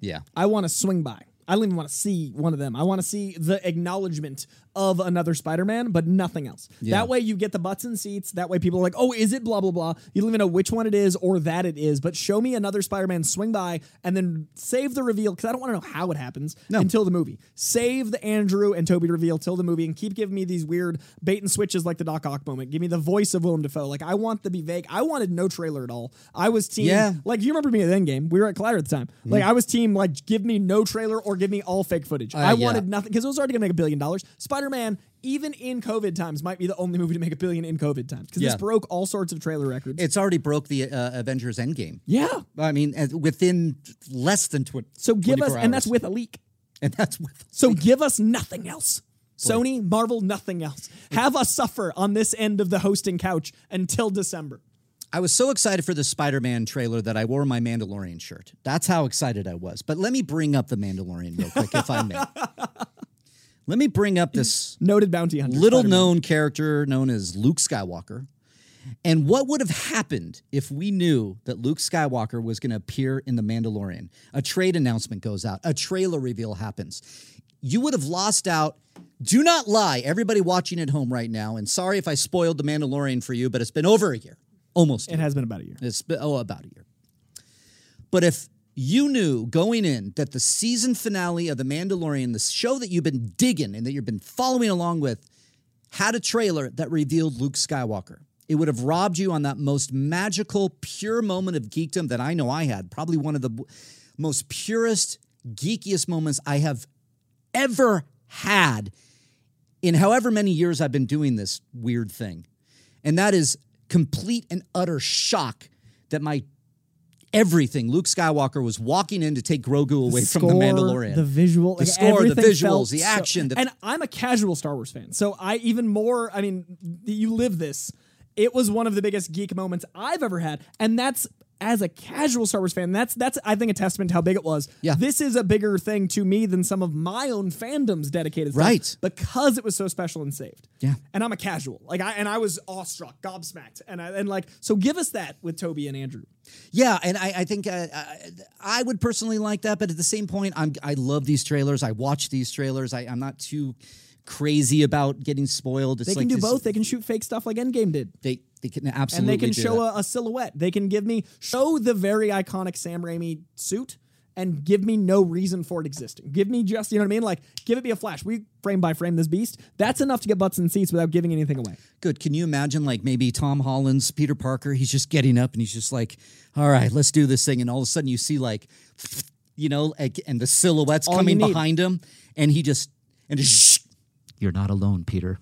yeah. I want to swing by. I don't even want to see one of them. I want to see the acknowledgement of another Spider-Man, but nothing else. Yeah. That way you get the butts and seats. That way people are like, oh, is it blah, blah, blah. You don't even know which one it is or that it is, but show me another Spider-Man swing by and then save the reveal because I don't want to know how it happens until the movie. Save the Andrew and Tobey reveal till the movie and keep giving me these weird bait and switches like the Doc Ock moment. Give me the voice of Willem Dafoe. Like I want to be vague. I wanted no trailer at all. I was team Yeah. like you remember me at the Endgame. We were at Collider at the time. Like I was team like give me no trailer or give me all fake footage. I Uh, yeah. wanted nothing because it was already gonna make a billion dollars. Spider Man, even in COVID times, might be the only movie to make a billion in COVID times because Yeah. this broke all sorts of trailer records. It's already broke the uh, Avengers Endgame. yeah. I mean, within less than tw- So give us, 24 and that's with a leak. and that's with So give us nothing else. Sony, Marvel, nothing else. Have us suffer on this end of the hosting couch until December. I was so excited for the Spider-Man trailer that I wore my Mandalorian shirt. That's how excited I was. But let me bring up the Mandalorian real quick, if I may. Let me bring up this Noted bounty hunter. little Spider-Man. known character known as Luke Skywalker. And what would have happened if we knew that Luke Skywalker was going to appear in The Mandalorian? A trade announcement goes out, a trailer reveal happens. You would have lost out. Do not lie, everybody watching at home right now. And sorry if I spoiled The Mandalorian for you, but it's been over a year, almost. It year. has been about a year. It's been, oh, about a year. But if you knew going in that the season finale of The Mandalorian, the show that you've been digging and that you've been following along with, had a trailer that revealed Luke Skywalker, it would have robbed you on that most magical, pure moment of geekdom that I know I had. Probably one of the most purest, geekiest moments I have ever had in however many years I've been doing this weird thing. And that is complete and utter shock that my everything, Luke Skywalker was walking in to take Grogu away from the Mandalorian. The visual, The like, score, the visuals, the so- action, the- and I'm a casual Star Wars fan, so I even more. I mean, you live this. It was one of the biggest geek moments I've ever had, and that's as a casual Star Wars fan, that's that's I think a testament to how big it was. Yeah. This is a bigger thing to me than some of my own fandom's dedicated stuff Right. because it was so special and saved. Yeah. And I'm a casual. Like I and I was awestruck, gobsmacked. And I and like so give us that with Tobey and Andrew. Yeah, and I, I think uh, I, I would personally like that, but at the same point, I'm I love these trailers. I watch these trailers. I, I'm not too crazy about getting spoiled. It's They like can do this- both. They can shoot fake stuff like Endgame did. They they can And they can show a, a silhouette. They can give me show the very iconic Sam Raimi suit and give me no reason for it existing. Give me just, you know what I mean? Like give it me a flash. We frame by frame this beast. That's enough to get butts in seats without giving anything away. Good. Can you imagine like maybe Tom Holland's Peter Parker? He's just getting up and he's just like, "All right, let's do this thing." And all of a sudden, you see like, you know, like, and the silhouettes All coming behind him, and he just and just, Shh, you're not alone, Peter.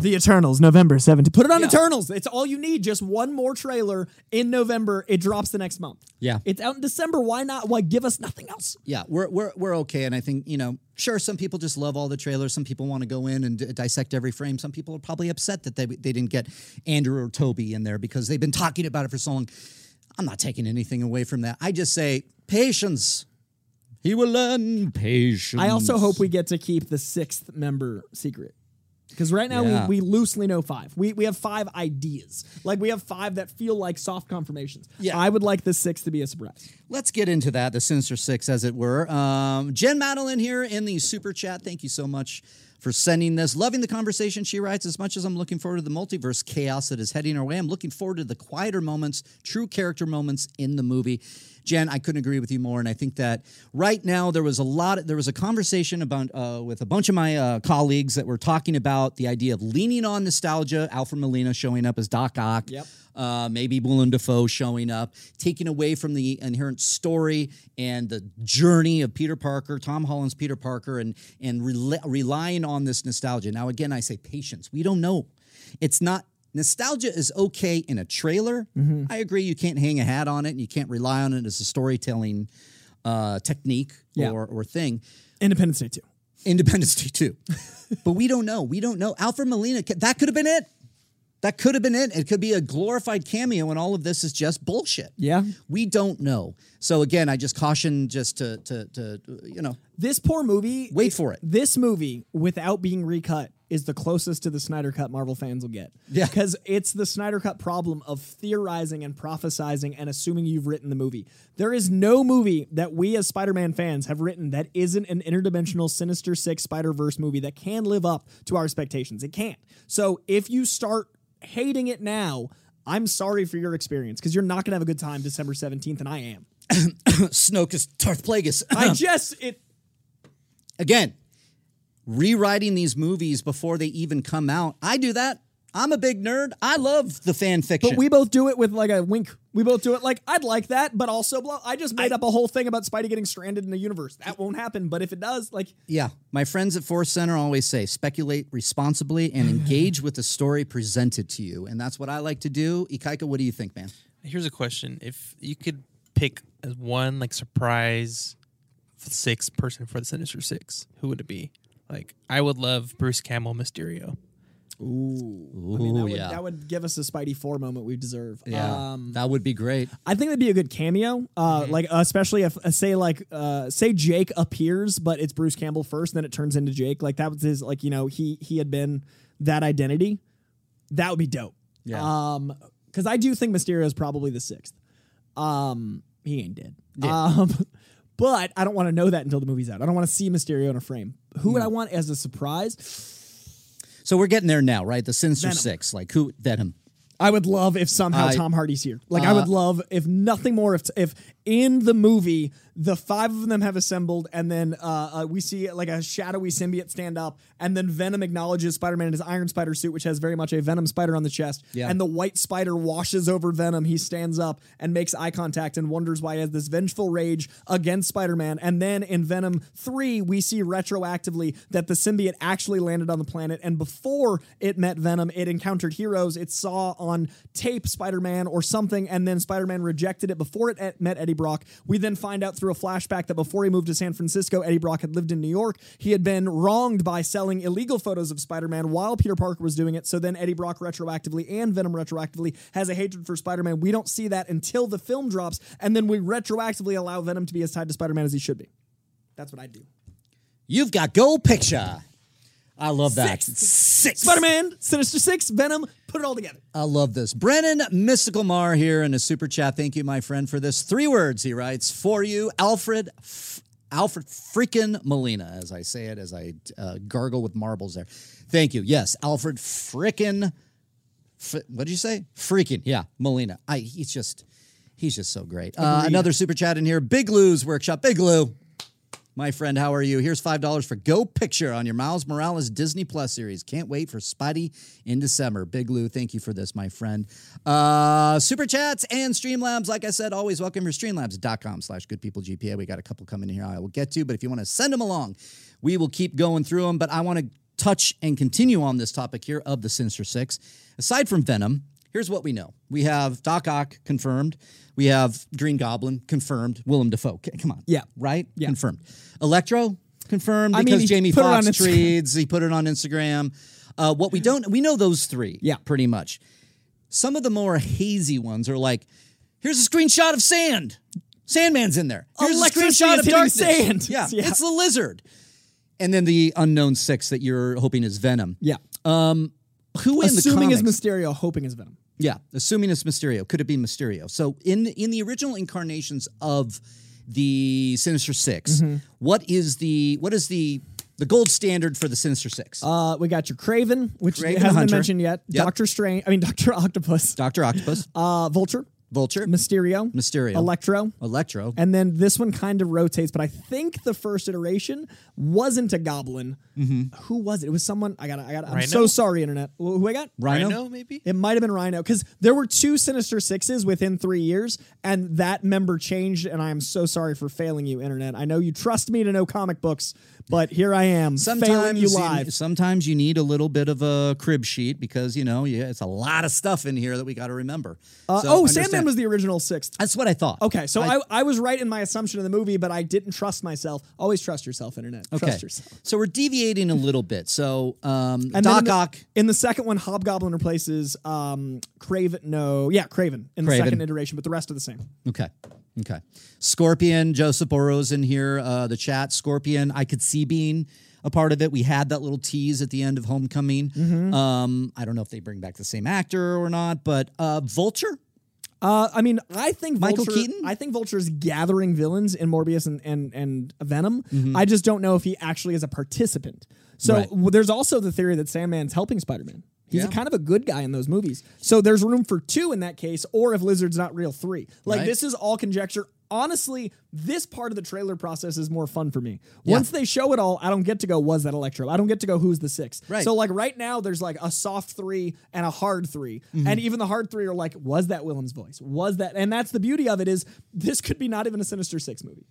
The Eternals, November 17th. Put it on Yeah. Eternals. It's all you need. Just one more trailer in November. It drops the next month. Yeah. It's out in December. Why not? Why give us nothing else? Yeah, we're we're we're okay, and I think you know, sure, some people just love all the trailers. Some people want to go in and d- dissect every frame. Some people are probably upset that they they didn't get Andrew or Tobey in there because they've been talking about it for so long. I'm not taking anything away from that. I just say patience. He will learn patience. I also hope we get to keep the sixth member secret. Because right now Yeah. we, we loosely know five. We, we have five ideas. Like we have five that feel like soft confirmations. Yeah. I would like the six to be a surprise. Let's get into that, the Sinister Six, as it were. Um, Jen Madeline here in the super chat. Thank you so much for sending this. Loving the conversation, she writes. As much as I'm looking forward to the multiverse chaos that is heading our way, I'm looking forward to the quieter moments, true character moments in the movie. Jen, I couldn't agree with you more, and I think that right now there was a lot. there was a conversation about uh, with a bunch of my uh, colleagues that were talking about the idea of leaning on nostalgia. Alfred Molina showing up as Doc Ock Yep. Uh, maybe Willem Dafoe showing up, taking away from the inherent story and the journey of Peter Parker, Tom Holland's Peter Parker, and and rel- relying on this nostalgia. Now, again, I say patience. We don't know. It's not. Nostalgia is okay in a trailer. I agree. You can't hang a hat on it, and you can't rely on it as a storytelling uh, technique Yeah. or, or thing. Independence Day 2. Independence Day too. but we don't know. We don't know. Alfred Molina, that could have been it. That could have been it. It could be a glorified cameo, and all of this is just bullshit. Yeah. We don't know. So again, I just caution just to to to you know This poor movie. Wait for it. This movie, without being recut, is the closest to the Snyder Cut Marvel fans will get. Yeah. Because it's the Snyder Cut problem of theorizing and prophesizing and assuming you've written the movie. There is no movie that we as Spider Man fans have written that isn't an interdimensional Sinister Six Spider Verse movie that can live up to our expectations. It can't. So if you start hating it now, I'm sorry for your experience because you're not going to have a good time December 17th, and I am. Snoke is Darth Plagueis. I just, it, again, rewriting these movies before they even come out. I do that. I'm a big nerd. I love the fan fiction. But we both do it with like a wink. We both do it like I'd like that, but also blah. I just made up a whole thing about Spidey getting stranded in the universe. That won't happen, but if it does, like Yeah, my friends at Force Center always say speculate responsibly and engage with the story presented to you, and that's what I like to do. Ikaika, what do you think, man? Here's a question: If you could pick as one like surprise six person for the Sinister Six, who would it be? Like, I would love Bruce Campbell Mysterio. Ooh, I Ooh, mean, that would, yeah. that would give us a Spidey four moment we deserve. Yeah, Um, that would be great. I think that'd be a good cameo. Uh, Mm-hmm. like especially if uh, say like uh, say Jake appears, but it's Bruce Campbell first, then it turns into Jake. Like that was his like you know he he had been that identity. That would be dope. Yeah. Um, because I do think Mysterio is probably the sixth. Um, he ain't dead. Um, but I don't want to know that until the movie's out. I don't want to see Mysterio in a frame. Who Mm. would I want as a surprise? So we're getting there now, right? The Sinister Venom. Six, like who? Venom. I would love if somehow I- Tom Hardy's here. Like I would Uh, love if nothing more if if in the movie the five of them have assembled and then uh, uh, we see like a shadowy symbiote stand up and then Venom acknowledges Spider-Man in his Iron Spider suit which has very much a Venom spider on the chest Yeah. and the white spider washes over Venom. He stands up and makes eye contact and wonders why he has this vengeful rage against Spider-Man. And then in Venom 3 we see retroactively that the symbiote actually landed on the planet and before it met Venom it encountered heroes. It saw on tape Spider Man or something, and then Spider Man rejected it before it met Eddie Brock. We then find out through a flashback that before he moved to San Francisco, Eddie Brock had lived in New York. He had been wronged by selling illegal photos of Spider Man while Peter Parker was doing it. So then Eddie Brock retroactively and Venom retroactively has a hatred for Spider Man. We don't see that until the film drops, and then we retroactively allow Venom to be as tied to Spider Man as he should be. That's what I do. You've got Go Picture. I love that. Six. Six. Spider Man, Sinister Six, Venom, put it all together. I love this. Brennan Mystical Mar here in a super chat. Thank you, my friend, for this. Three words, he writes, for you, Alfred. F- Alfred freaking Molina, as I say it, as I uh, gargle with marbles there. Thank you. Yes, Alfred freaking. F- what did you say? Freaking. Yeah, Molina. I. He's just. He's just so great. Uh, another super chat in here. Big Lou's workshop. Big Lou. My friend, how are you? Here's $5 for Go Picture on your Miles Morales Disney Plus series. Can't wait for Spidey in December. Big Lou, thank you for this, my friend. Uh, Super Chats and Streamlabs, like I said, always welcome your streamlabs.com slash goodpeoplegpa. We got a couple coming in here I will get to, but if you want to send them along, we will keep going through them. But I want to touch and continue on this topic here of the Sinister Six. Aside from Venom, here's what we know. We have Doc Ock confirmed. We have Green Goblin confirmed. Willem Dafoe. Come on. Yeah. Right? Yeah. Confirmed. Electro confirmed I because he Jamie Foxx tweets. He put it on Instagram. Uh, what we don't, we know those three. Yeah. Pretty much. Some of the more hazy ones are like, here's a screenshot of sand. Sandman's in there. Here's Electricity a screenshot of dark sand. Yeah, Yeah. It's the lizard. And then the unknown six that you're hoping is Venom. Yeah. Who in Assuming the is comics? Mysterio, hoping is Venom. Yeah, assuming it's Mysterio. Could it be Mysterio? So in in the original incarnations of the Sinister 6 Mm-hmm. what is the what is the the gold standard for the Sinister Six? Uh, we got your Kraven, which Kraven hasn't Hunter. been mentioned yet. Yep. Doctor Strange, I mean Doctor Octopus, Doctor Octopus, uh, Vulture, Vulture, Mysterio, Mysterio, Electro, Electro. and then this one kind of rotates. But I think the first iteration wasn't a Goblin. Mm-hmm. Who was it? It was someone. I got. I got. I'm Rhino? so sorry, Internet. Wh- Who I got? Rhino. Rhino, maybe? It might have been Rhino because there were two Sinister Sixes within three years, and that member changed. And I am so sorry for failing you, Internet. I know you trust me to know comic books, but here I am Sometimes you you, live. sometimes you need a little bit of a crib sheet because you know yeah, it's a lot of stuff in here that we got to remember. Uh, So oh, understand- Sandman was the original sixth. That's what I thought. Okay, so I- I, I, was right in my assumption of the movie, but I didn't trust myself. Always trust yourself, Internet. okay. Trust yourself. So we're deviating a little bit. So um, And Doc in the, Ock. in the second one, Hobgoblin replaces um, Kraven. No, yeah, Kraven in the Kraven. second iteration, but the rest are the same. Okay. Okay. Scorpion, Joseph Burrows in here, uh, the chat. Scorpion, I could see being a part of it. We had that little tease at the end of Homecoming. Mm-hmm. Um, I don't know if they bring back the same actor or not, but uh, Vulture? Uh, I mean, I think Michael Vulture, Keaton? I think Vulture is gathering villains in Morbius and and, and Venom. Mm-hmm. I just don't know if he actually is a participant. So Right. w- there's also the theory that Sandman's helping Spider-Man. He's a kind of a good guy in those movies. So there's room for two in that case, or if Lizard's not real, three. Like Right. this is all conjecture. Honestly, this part of the trailer process is more fun for me. Once they show it all, I don't get to go, was that Electro? I don't get to go, who's the six? Right. So like right now, there's like a soft three and a hard 3 mm-hmm. and even the hard three are like, was that Willem's voice? Was that? And that's the beauty of it is this could be not even a Sinister Six movie.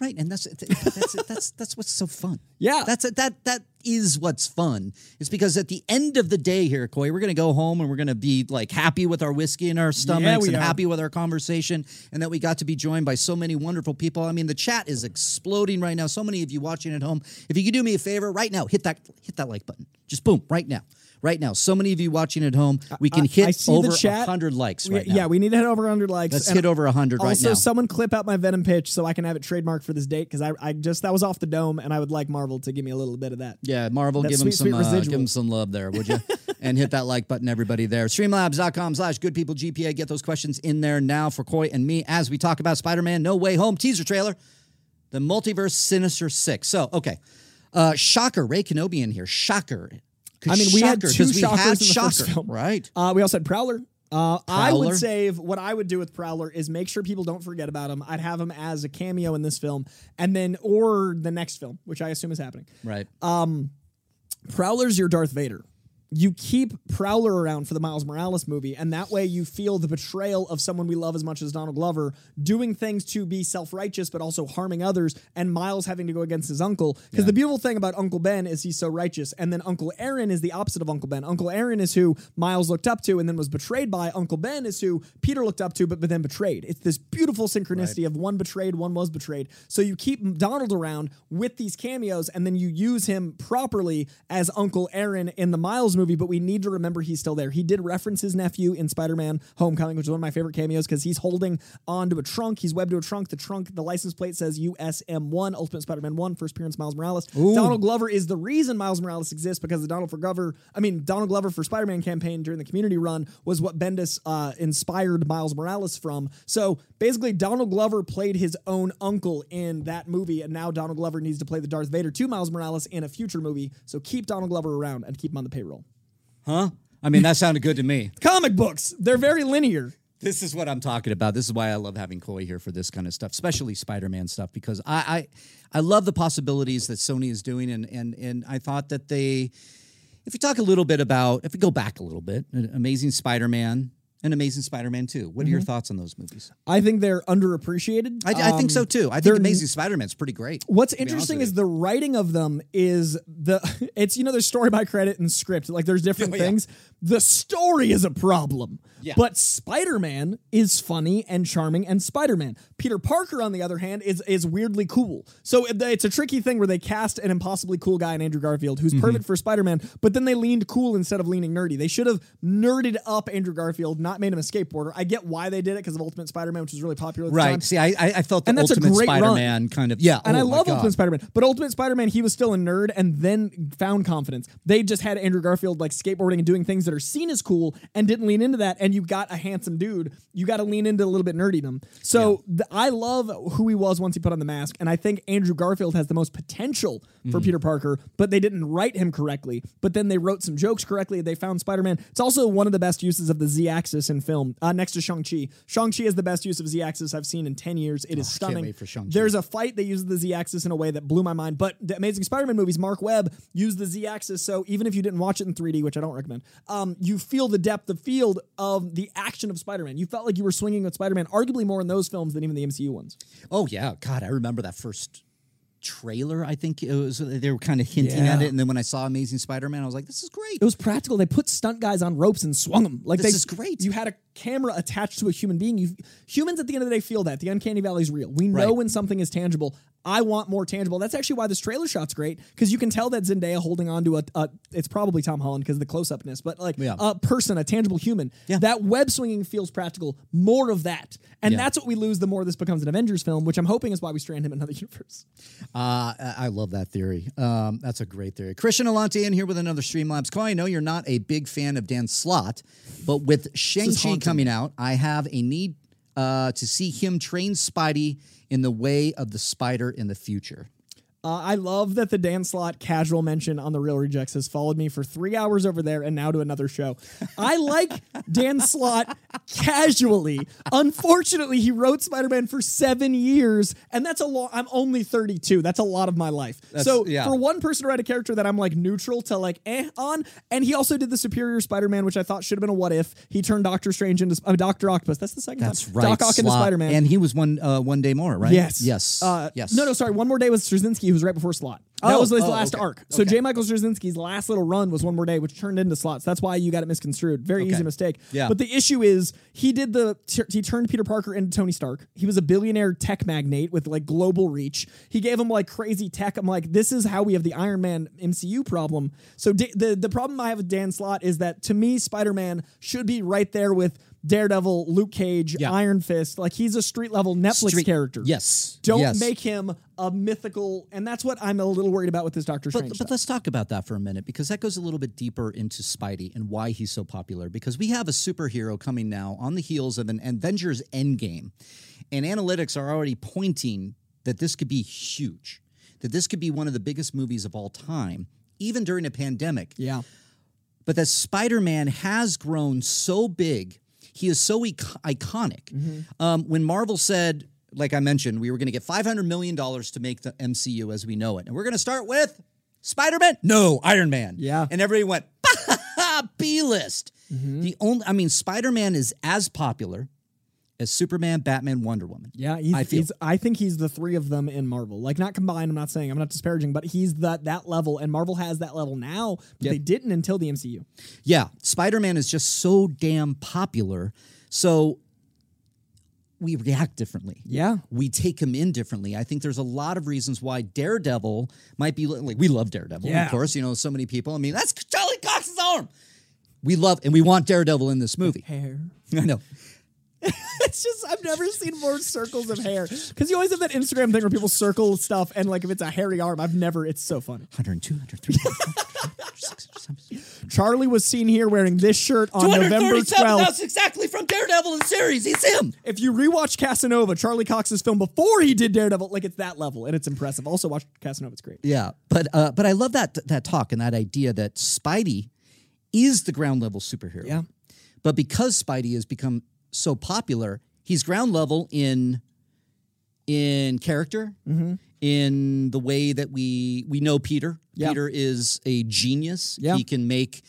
Right, and that's that's that's that's what's so fun. Yeah. that's that that is what's fun. It's because at the end of the day here, Coy, we're gonna go home and we're gonna be like happy with our whiskey in our stomachs we and are. happy with our conversation, and that we got to be joined by so many wonderful people. I mean, the chat is exploding right now. So many of you watching at home. If you could do me a favor right now, hit that hit that like button. Just boom, right now. Right now, so many of you watching at home, we can I- hit I see over the chat. 100 likes right now. Yeah, we need to hit over 100 likes. Let's And hit over 100 right also, now. someone clip out my Venom pitch so I can have it trademarked for this date because I, I just that was off the dome and I would like Marvel to give me a little bit of that. Yeah, Marvel, That give them sweet, some uh, give them some love there, would you? and hit that like button, everybody there. Streamlabs.com slash good people GPA. Get those questions in there now for Coy and me as we talk about Spider-Man No Way Home teaser trailer, the multiverse Sinister Six. So, okay. Uh, shocker, Ray Kenobi in here. Shocker. I mean, we had two two 'cause we shockers had in the first film. Right. Uh, we also had Prowler. Uh, I would save what I would do with Prowler is make sure people don't forget about him. I'd have him as a cameo in this film, and then or the next film, which I assume is happening. Right. Um, Prowler's your Darth Vader. You keep Prowler around for the Miles Morales movie, and that way you feel the betrayal of someone we love as much as Donald Glover doing things to be self righteous but also harming others, and Miles having to go against his uncle. Because the beautiful thing about Uncle Ben is he's so righteous, and then Uncle Aaron is the opposite of Uncle Ben. Uncle Aaron is who Miles looked up to and then was betrayed by. Uncle Ben is who Peter looked up to but, but then betrayed. It's this beautiful synchronicity of one betrayed, one was betrayed. So you keep Donald around with these cameos, and then you use him properly as Uncle Aaron in the Miles movie. But we need to remember he's still there. He did reference his nephew in Spider-Man: Homecoming, which is one of my favorite cameos because he's holding onto a trunk. He's webbed to a trunk. The trunk, the license plate says USM1, Ultimate Spider-Man 1, first appearance Miles Morales. Donald Glover is the reason Miles Morales exists because the Donald for Glover, I mean Donald Glover for Spider-Man campaign during the Community Run was what Bendis uh, inspired Miles Morales from. So basically, Donald Glover played his own uncle in that movie, and now Donald Glover needs to play the Darth Vader to Miles Morales in a future movie. So keep Donald Glover around and keep him on the payroll. Huh? I mean, that sounded good to me. Comic books, they're very linear. This is what I'm talking about. This is why I love having Coy here for this kind of stuff, especially Spider-Man stuff, because I I, I love the possibilities that Sony is doing, and and and I thought that they, if we talk a little bit about, if we go back a little bit, Amazing Spider-Man and Amazing Spider-Man Two. What are your thoughts on those movies? I think they're underappreciated. I, I think so Um, too. I think Amazing Spider-Man's pretty great. What's to be honest interesting is the writing of them is the it's you know there's story by credit and script like there's different Oh, yeah. things. The story is a problem. Yeah. But Spider-Man is funny and charming and Spider-Man. Peter Parker on the other hand is is weirdly cool. So it's a tricky thing where they cast an impossibly cool guy in Andrew Garfield who's Mm-hmm. perfect for Spider-Man, but then they leaned cool instead of leaning nerdy. They should have nerded up Andrew Garfield, not made him a skateboarder. I get why they did it because of Ultimate Spider-Man, which was really popular at the time. right. See, I I felt the And that's a Ultimate great. Spider-Man kind of yeah, And oh I love God. Ultimate Spider-Man, but Ultimate Spider-Man, he was still a nerd and then found confidence. They just had Andrew Garfield like skateboarding and doing things that are seen as cool and didn't lean into that. And you got a handsome dude. You got to lean into a little bit nerdydom. So th- I love who he was once he put on the mask, and I think Andrew Garfield has the most potential for Mm-hmm. Peter Parker. But they didn't write him correctly. But then they wrote some jokes correctly. They found Spider-Man. It's also one of the best uses of the Z-axis in film, uh, next to Shang-Chi. Shang-Chi is the best use of Z-axis I've seen in ten years. It is stunning. Oh, for Shang-Chi. There's a fight that uses the Z-axis in a way that blew my mind. But the Amazing Spider-Man movies, Marc Webb used the Z-axis, so even if you didn't watch it in 3D, which I don't recommend, um, you feel the depth of field of the action of Spider-Man. You felt like you were swinging with Spider-Man, arguably more in those films than even the MCU ones. Oh yeah, God, I remember that first trailer. I think it was they were kind of hinting Yeah. at it, and then when I saw Amazing Spider-Man, I was like, "This is great." It was practical. They put stunt guys on ropes and swung them. Like This they, is great. You had a camera attached to a human being. You humans at the end of the day feel that the uncanny valley is real. We know Right. when something is tangible. I want more tangible. That's actually why this trailer shot's great because you can tell that Zendaya holding on to a, a it's probably Tom Holland because of the close upness, but like Yeah. a person, a tangible human. Yeah. That web swinging feels practical. More of that, and Yeah. that's what we lose the more this becomes an Avengers film, which I'm hoping is why we strand him in another universe. Uh, I love that theory. Um, that's a great theory. Christian Alante in here with another Streamlabs call. I know you're not a big fan of Dan Slott, but with Shang-Chi coming out, I have a need uh, to see him train Spidey in the way of the spider in the future. Uh, I love that the Dan Slott casual mention on the Reel Rejects has followed me for three hours over there and now to another show. I like Dan Slott casually. Unfortunately, he wrote Spider Man for seven years, and that's a lot. I'm only 32. That's a lot of my life. so yeah. for one person to write a character that I'm like neutral to like eh on, and he also did the Superior Spider Man, which I thought should have been a what if. He turned Doctor Strange into uh, Doctor Octopus. That's the second That's time. right. Doc Ock into. Spider Man. And he was one uh, one day more, right? Yes. Yes. Uh, yes. No, no, sorry. One more day was Straczynski, was right before Slott. That Oh, was his oh, last okay. arc. So J. Michael Straczynski's last little run was one more day, which turned into Slott's. That's why you got it misconstrued. Very Okay. easy mistake. Yeah. But the issue is he did the he turned Peter Parker into Tony Stark. He was a billionaire tech magnate with like global reach. He gave him like crazy tech. I'm like, this is how we have the Iron Man MCU problem. So D- the the problem I have with Dan Slott is that to me, Spider Man should be right there with. Daredevil, Luke Cage, Yeah. Iron Fist, like he's a street level Netflix Street- character. Yes. Don't yes. make him a mythical, and that's what I'm a little worried about with this Doctor Strange. But, but let's talk about that for a minute because that goes a little bit deeper into Spidey and why he's so popular. Because we have a superhero coming now on the heels of an Avengers Endgame, and analytics are already pointing that this could be huge, that this could be one of the biggest movies of all time, even during a pandemic. yeah, But that Spider Man has grown so big, he is so ic- iconic. Um, when Marvel said, like I mentioned, we were going to get $500 million to make the MCU as we know it. And we're going to start with Spider Man? No, Iron Man. Yeah. And everybody went, B list. Mm-hmm. The only, I mean, Spider Man is as popular as Superman, Batman, Wonder Woman. Yeah, he's, I he's I think he's the three of them in Marvel. Like not combined, I'm not saying I'm not disparaging, but he's that that level and Marvel has that level now, but Yep. they didn't until the MCU. Yeah, Spider Man is just so damn popular. So we react differently. Yeah. We take him in differently. I think there's a lot of reasons why Daredevil might be like we love Daredevil, Yeah. of course. You know, so many people. I mean, that's Charlie Cox's arm. We love and we want Daredevil in this movie. Hair. I know. It's just I've never seen more circles of hair because you always have that Instagram thing where people circle stuff and like if it's a hairy arm, I've never. It's so funny. 102, 103, 104, Charlie was seen here wearing this shirt on November 12th. That's exactly from Daredevil in series. He's him. If you rewatch Casanova, Charlie Cox's film before he did Daredevil, like it's that level and it's impressive. Also, watch Casanova; it's great. Yeah, but uh, but I love that that talk and that idea that Spidey is the ground level superhero. Yeah. But because Spidey has become so popular, he's ground level in in character, in the way that we we know Peter. Mm-hmm. Yeah. Peter is a genius. Yeah. He can make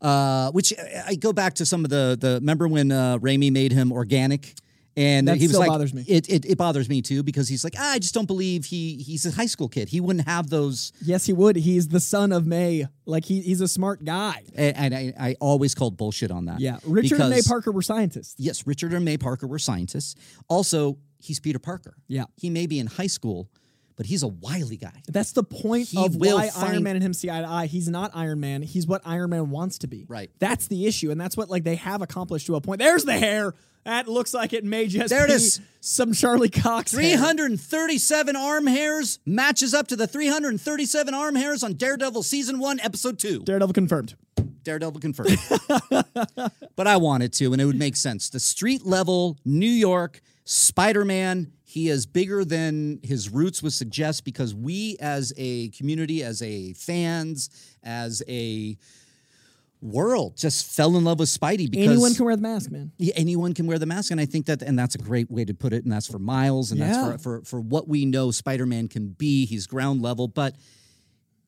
uh, which I- I go back to some of the the remember when uh, Raimi made him organic. And That he was still like, bothers me. It, it it bothers me too because he's like, ah, I just don't believe he he's a high school kid. He wouldn't have those Yes, he would. He's the son of May. Like he, he's a smart guy. and, and I, I always called bullshit on that. Yeah, Richard and May Parker were scientists. Yes, Richard and May Parker were scientists. Also, he's Peter Parker. Yeah. he may be in high school, but he's a wily guy. That's the point He of will why find- Iron Man and him see eye to eye. He's not Iron Man. He's what Iron Man wants to be. Right. That's the issue, and that's what like they have accomplished to a point. There's the hair. That looks like it may just There it be is. some Charlie Cox. hair. 337 arm hairs matches up to the 337 arm hairs on Daredevil season one, episode two. Daredevil confirmed. Daredevil confirmed. but I wanted to, and it would make sense. The street level New York Spider Man, he is bigger than his roots would suggest because we as a community, as a fans, as a world, just fell in love with Spidey because Anyone can wear the mask, man. yeah, anyone can wear the mask, and I think that, and that's a great way to put it. And that's for Miles, and Yeah. that's for, for for what we know Spider-Man can be. He's ground level, but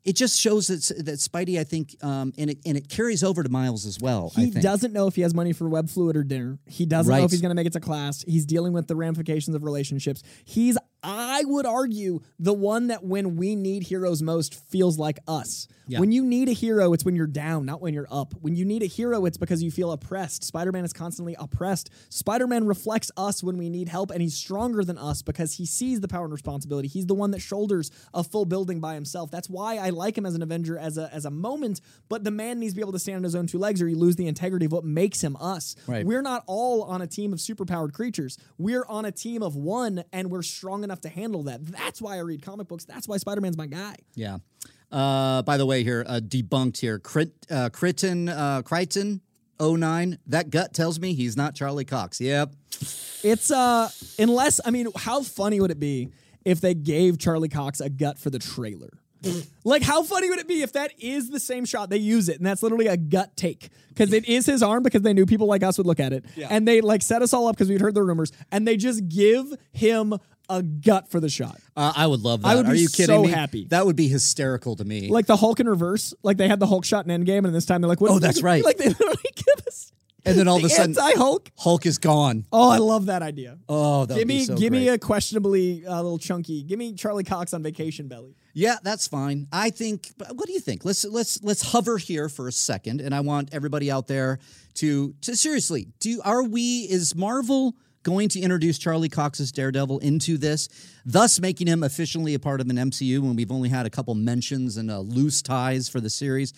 it just shows that that Spidey, I think, um, and it and it carries over to Miles as well. I He doesn't know if he has money for web fluid or dinner. He doesn't know if he's going to make it to class. He's dealing with the ramifications of relationships. He's, I would argue, the one that when we need heroes most feels like us. Yeah. When you need a hero, it's when you're down, not when you're up. When you need a hero, it's because you feel oppressed. Spider Man is constantly oppressed. Spider Man reflects us when we need help, and he's stronger than us because he sees the power and responsibility. He's the one that shoulders a full building by himself. That's why I like him as an Avenger as a as a moment. But the man needs to be able to stand on his own two legs, or you lose the integrity of what makes him us. Right. We're not all on a team of superpowered creatures. We're on a team of one, and we're strong enough to handle that. That's why I read comic books. That's why Spider Man's my guy. Yeah. Uh, by the way, here uh, debunked here. Crit, uh, Crichton, uh, Crichton, 09. That gut tells me he's not Charlie Cox. Yep. It's uh unless I mean, how funny would it be if they gave Charlie Cox a gut for the trailer? like how funny would it be if that is the same shot they use it and that's literally a gut take because it is his arm because they knew people like us would look at it and they like set us all up because we'd heard the rumors and they just give him a gut for the shot Uh, I would love that. I would Are be you kidding so me? happy. That would be hysterical to me. like the Hulk in reverse like they had the Hulk shot in Endgame and this time they're like what Oh, that's right. like they literally give us and then all of a sudden, anti Hulk Hulk is gone. oh I love that idea Oh, that give would be me so give me a questionably uh, little chunky give me Charlie Cox on vacation belly Yeah, that's fine. I think. What do you think? Let's let's let's hover here for a second, and I want everybody out there to to seriously. Do are we? Is Marvel going to introduce Charlie Cox's Daredevil into this, thus making him officially a part of an MCU when we've only had a couple mentions and uh, loose ties for the series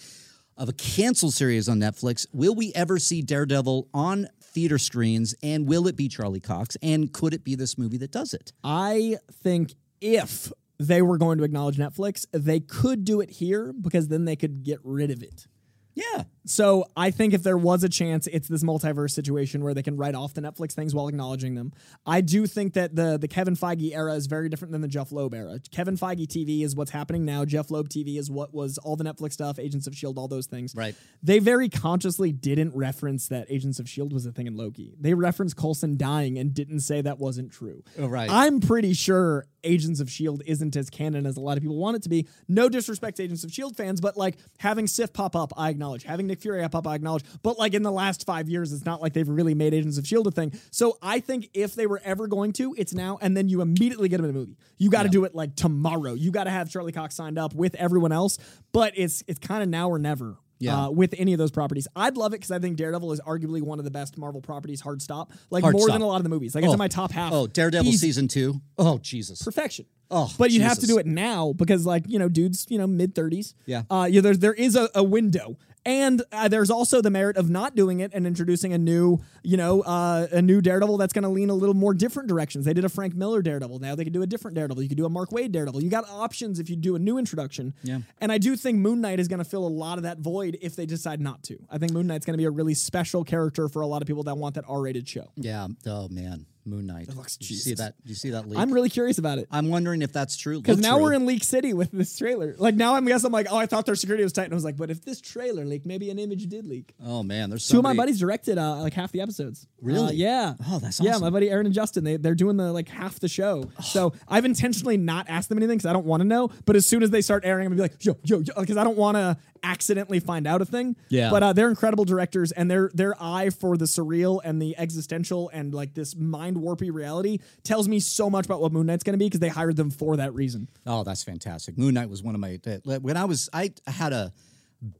of a canceled series on Netflix? Will we ever see Daredevil on theater screens, and will it be Charlie Cox? And could it be this movie that does it? I think if they were going to acknowledge Netflix, they could do it here because then they could get rid of it. Yeah. So I think if there was a chance, it's this multiverse situation where they can write off the Netflix things while acknowledging them. I do think that the the Kevin Feige era is very different than the Jeff Loeb era. Kevin Feige TV is what's happening now. Jeff Loeb TV is what was all the Netflix stuff, Agents of Shield, all those things. Right. They very consciously didn't reference that Agents of Shield was a thing in Loki. They referenced Coulson dying and didn't say that wasn't true. Oh, right. I'm pretty sure Agents of Shield isn't as canon as a lot of people want it to be. No disrespect to Agents of Shield fans, but like having Sif pop up, I acknowledge. Having Nick Nick Fury, I pop, I acknowledge. But like in the last five years, it's not like they've really made Agents of Shield a thing. So I think if they were ever going to, it's now, and then you immediately get them in a movie. You got to do it like tomorrow. You got to have Charlie Cox signed up with everyone else. But it's it's kind of now or never. Yeah. Uh, with any of those properties, I'd love it because I think Daredevil is arguably one of the best Marvel properties. Hard stop, like Hard more stop. than a lot of the movies. Like it's in my top half. Oh, Daredevil Easy season two. Oh Jesus. perfection. Oh, but you'd have to do it now because, like, you know, dudes, you know, mid thirties. Yeah. Uh, yeah. There, there is a, a window, and uh, there's also the merit of not doing it and introducing a new, you know, uh, a new Daredevil that's going to lean a little more different directions. They did a Frank Miller Daredevil. Now they could do a different Daredevil. You could do a Mark Waid Daredevil. You got options if you do a new introduction. Yeah. And I do think Moon Knight is going to fill a lot of that void if they decide not to. I think Moon Knight's going to be a really special character for a lot of people that want that R-rated show. Yeah. Oh man, Moon Knight. looks- Did you see that? Did you see that leak? I'm really curious about it. I'm wondering if that's true. Because now true. we're in Leak City with this trailer. Like now I'm guess I'm like, oh, I thought their security was tight, and I was like, but if this trailer leaked, maybe an image did leak. Oh man, there's Two of my somebody- buddies directed uh, like half the episodes. Really? Uh, yeah. Oh, that's Yeah, my buddy Aaron and Justin, they they're doing the like half the show. So I've intentionally not asked them anything because I don't want to know. But as soon as they start airing, I'm gonna be like, yo, yo, yo, because I don't want to accidentally find out a thing. Yeah. But uh, they're incredible directors, and their their eye for the surreal and the existential and like this mind warpy reality tells me so much about what Moon Knight's gonna be because they hired them for that reason. Oh, that's fantastic. Moon Knight was one of my when I was I had a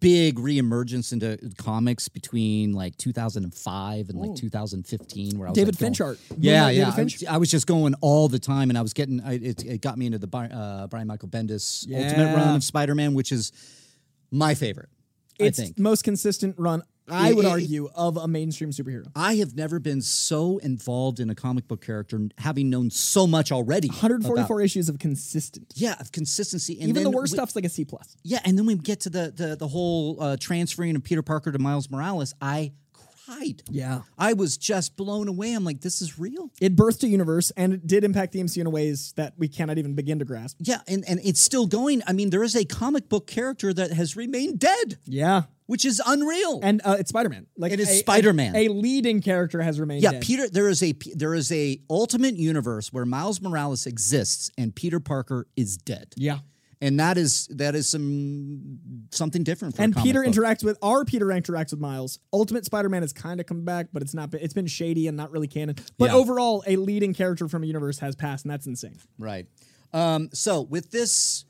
big reemergence into comics between like 2005 and like 2015 where I was David like, going- Finch Yeah, yeah. I, was- I was just going all the time and I was getting I, it, it got me into the uh, Brian Michael Bendis Ultimate run of Spider-Man which is my favorite. It's I think. most consistent run, I would argue, of a mainstream superhero. I have never been so involved in a comic book character having known so much already. 144 about- issues of consistent. yeah, of consistency and Even the worst we- stuff's like a C plus. Yeah, and then we get to the the, the whole uh, transferring of Peter Parker to Miles Morales. I Yeah. I was just blown away. I'm like, this is real. It birthed a universe and it did impact the MCU in ways that we cannot even begin to grasp. Yeah, and, and it's still going. I mean, there is a comic book character that has remained dead, Yeah. which is unreal. And uh, it's Spider Man. Like It is a- a- Spider-Man. A, leading character has remained yeah, dead. Peter. There is a there is a ultimate universe where Miles Morales exists and Peter Parker is dead. yeah. And that is that is some something different. And Peter book. interacts with our Peter interacts with Miles. Ultimate Spider-Man has kind of come back, but it's not. been- It's been shady and not really canon. But Yeah. overall, a leading character from a universe has passed, and that's insane. Right. Um, so with this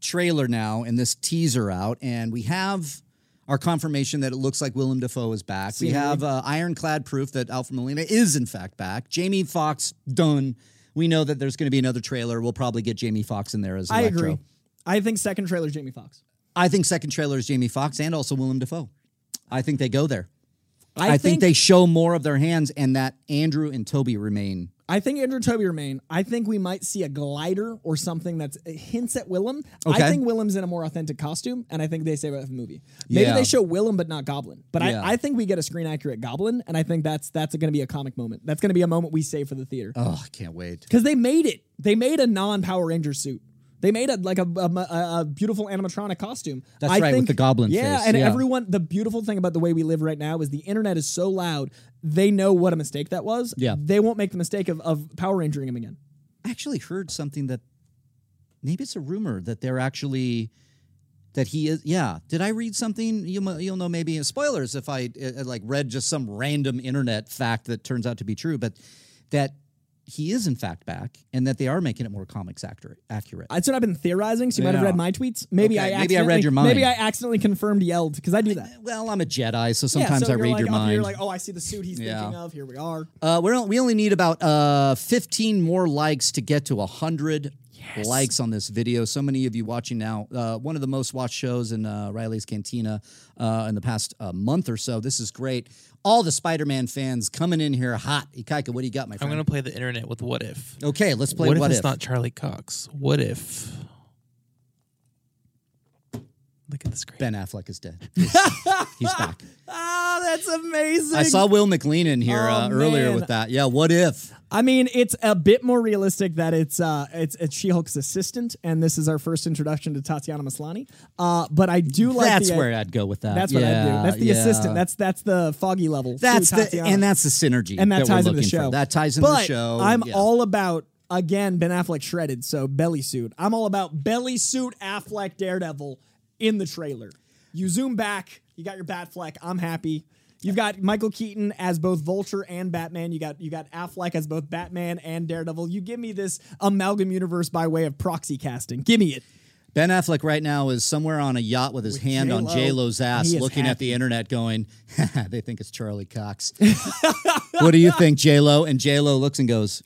trailer now and this teaser out, and we have our confirmation that it looks like Willem Dafoe is back. We have uh, ironclad proof that Alfred Molina is in fact back. Jamie Foxx done. We know that there's going to be another trailer. We'll probably get Jamie Foxx in there as I agree. I think second trailer is Jamie Foxx. I think second trailer is Jamie Foxx and also Willem Dafoe. I think they go there. I, think, they show more of their hands and that Andrew and Tobey remain. I think Andrew Tobey remain. I think we might see a glider or something that's uh, hints at Willem. Okay. I think Willem's in a more authentic costume, and I think they save it for the movie. Maybe Yeah. they show Willem but not Goblin. But Yeah. I, I think we get a screen accurate Goblin, and I think that's that's going to be a comic moment. That's going to be a moment we save for the theater Oh, I can't wait. because they made it. They made a non Power Ranger suit. They made a like a, a, a- beautiful animatronic costume. That's I right, with the goblin Yeah, face, and yeah. everyone. The beautiful thing about the way we live right now is the internet is so loud. They know what a mistake that was. Yeah. they won't make the mistake of, of Power Rangering him again. I actually heard something that maybe it's a rumor that they're actually that he is. Yeah, did I read something? You you'll know maybe spoilers if I uh, like read just some random internet fact that turns out to be true, but that he is in fact back and that they are making it more comics accurate. Accurate. That's what I've been theorizing. So you might have Yeah. read my tweets. Maybe Okay, I maybe I read accidentally- your mind. Maybe I accidentally confirmed yelled because I do that. well, I'm a Jedi, so Yeah, sometimes so I you're read like your up mind. Here, like, oh, I see the suit he's Yeah. thinking of. Here we are. Uh, we're, we only need about uh, 15 more likes to get to 100 likes on this video. So many of you watching now. Uh, one of the most watched shows in uh, Reilly's Cantina uh, in the past uh, month or so. This is great. All the Spider Man fans coming in here hot. Ikaika, what do you got, my friend? I'm gonna play the internet with what if. okay, let's play what What, if If. it's not Charlie Cox? What if? Look at the screen. ben Affleck is dead. He's back. Ah, that's amazing. I saw Will McLean in here Oh, uh, earlier with that. Yeah, what if? I mean, it's a bit more realistic that it's uh, it's, it's She Hulk's assistant, and this is our first introduction to Tatiana Maslany. Uh, but I do like That's the, where I'd go with that. that's what I Yeah, do. That's the yeah. assistant. That's that's the foggy level. That's the and that's the synergy, and that we're ties into the looking for. show. That ties into but the show. I'm yeah. all about again Ben Affleck shredded, so belly suit. I'm all about belly suit Affleck Daredevil in the trailer. You zoom back, You got your Batfleck. I'm happy. You've got Michael Keaton as both Vulture and Batman. You got you got Affleck as both Batman and Daredevil. You give me this amalgam universe by way of proxy casting. Give me it. Ben Affleck right now is somewhere on a yacht with his With hand on J-Lo. J Lo's ass, looking at the internet, going, "They think it's Charlie Cox." what do you think, J Lo? And J Lo looks and goes,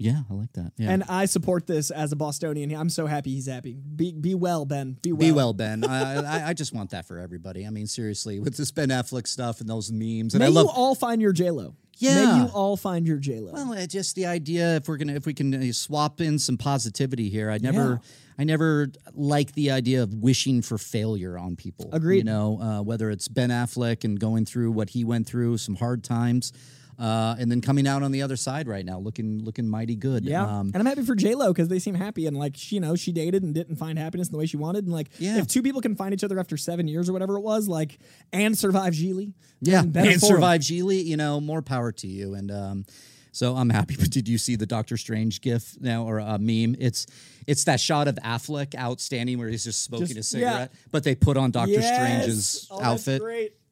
"Yeah, I like that." Yeah. And I support this as a Bostonian. I'm so happy he's happy. Be be well, Ben. Be well. Be well, Ben. I, I I just want that for everybody. I mean, seriously, with this Ben Affleck stuff and those memes, and May I love you all find your J Lo. Yeah. May you all find your J Lo. Well, just the idea if we're gonna if we can uh, swap in some positivity here. I never I never like the idea of wishing for failure on people. Agreed. You know, uh, whether it's Ben Affleck and going through what he went through, some hard times, uh, and then coming out on the other side right now, looking looking mighty good. Yeah, Um, and I'm happy for J Lo because they seem happy and like she, you know, she dated and didn't find happiness in the way she wanted, and like Yeah. if two people can find each other after seven years or whatever it was, like and survive Gigli, yeah, and survive Gigli. You know, more power to you. And um, so I'm happy. But did you see the Doctor Strange gif now or a meme? It's it's that shot of Affleck out standing where he's just smoking Just- a yeah. cigarette, but they put on Doctor Yes! Strange's Oh, that's outfit.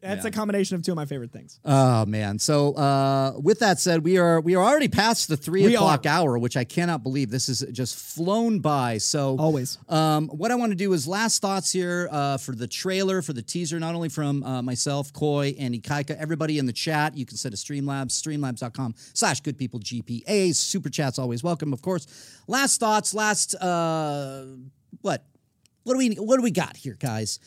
That's Yeah. a combination of two of my favorite things. Oh man! So uh, with that said, we are we are already past the three We o'clock are. hour, which I cannot believe. This is just flown by. So Always. um, what I want to do is last thoughts here uh, for the trailer, for the teaser, not only from uh, myself, Coy, and Ikaika, everybody in the chat. You can send to Streamlabs, streamlabs.com slash good people GPA. Super chats always welcome, of course. Last thoughts, last uh, what? What do we what do we got here, guys?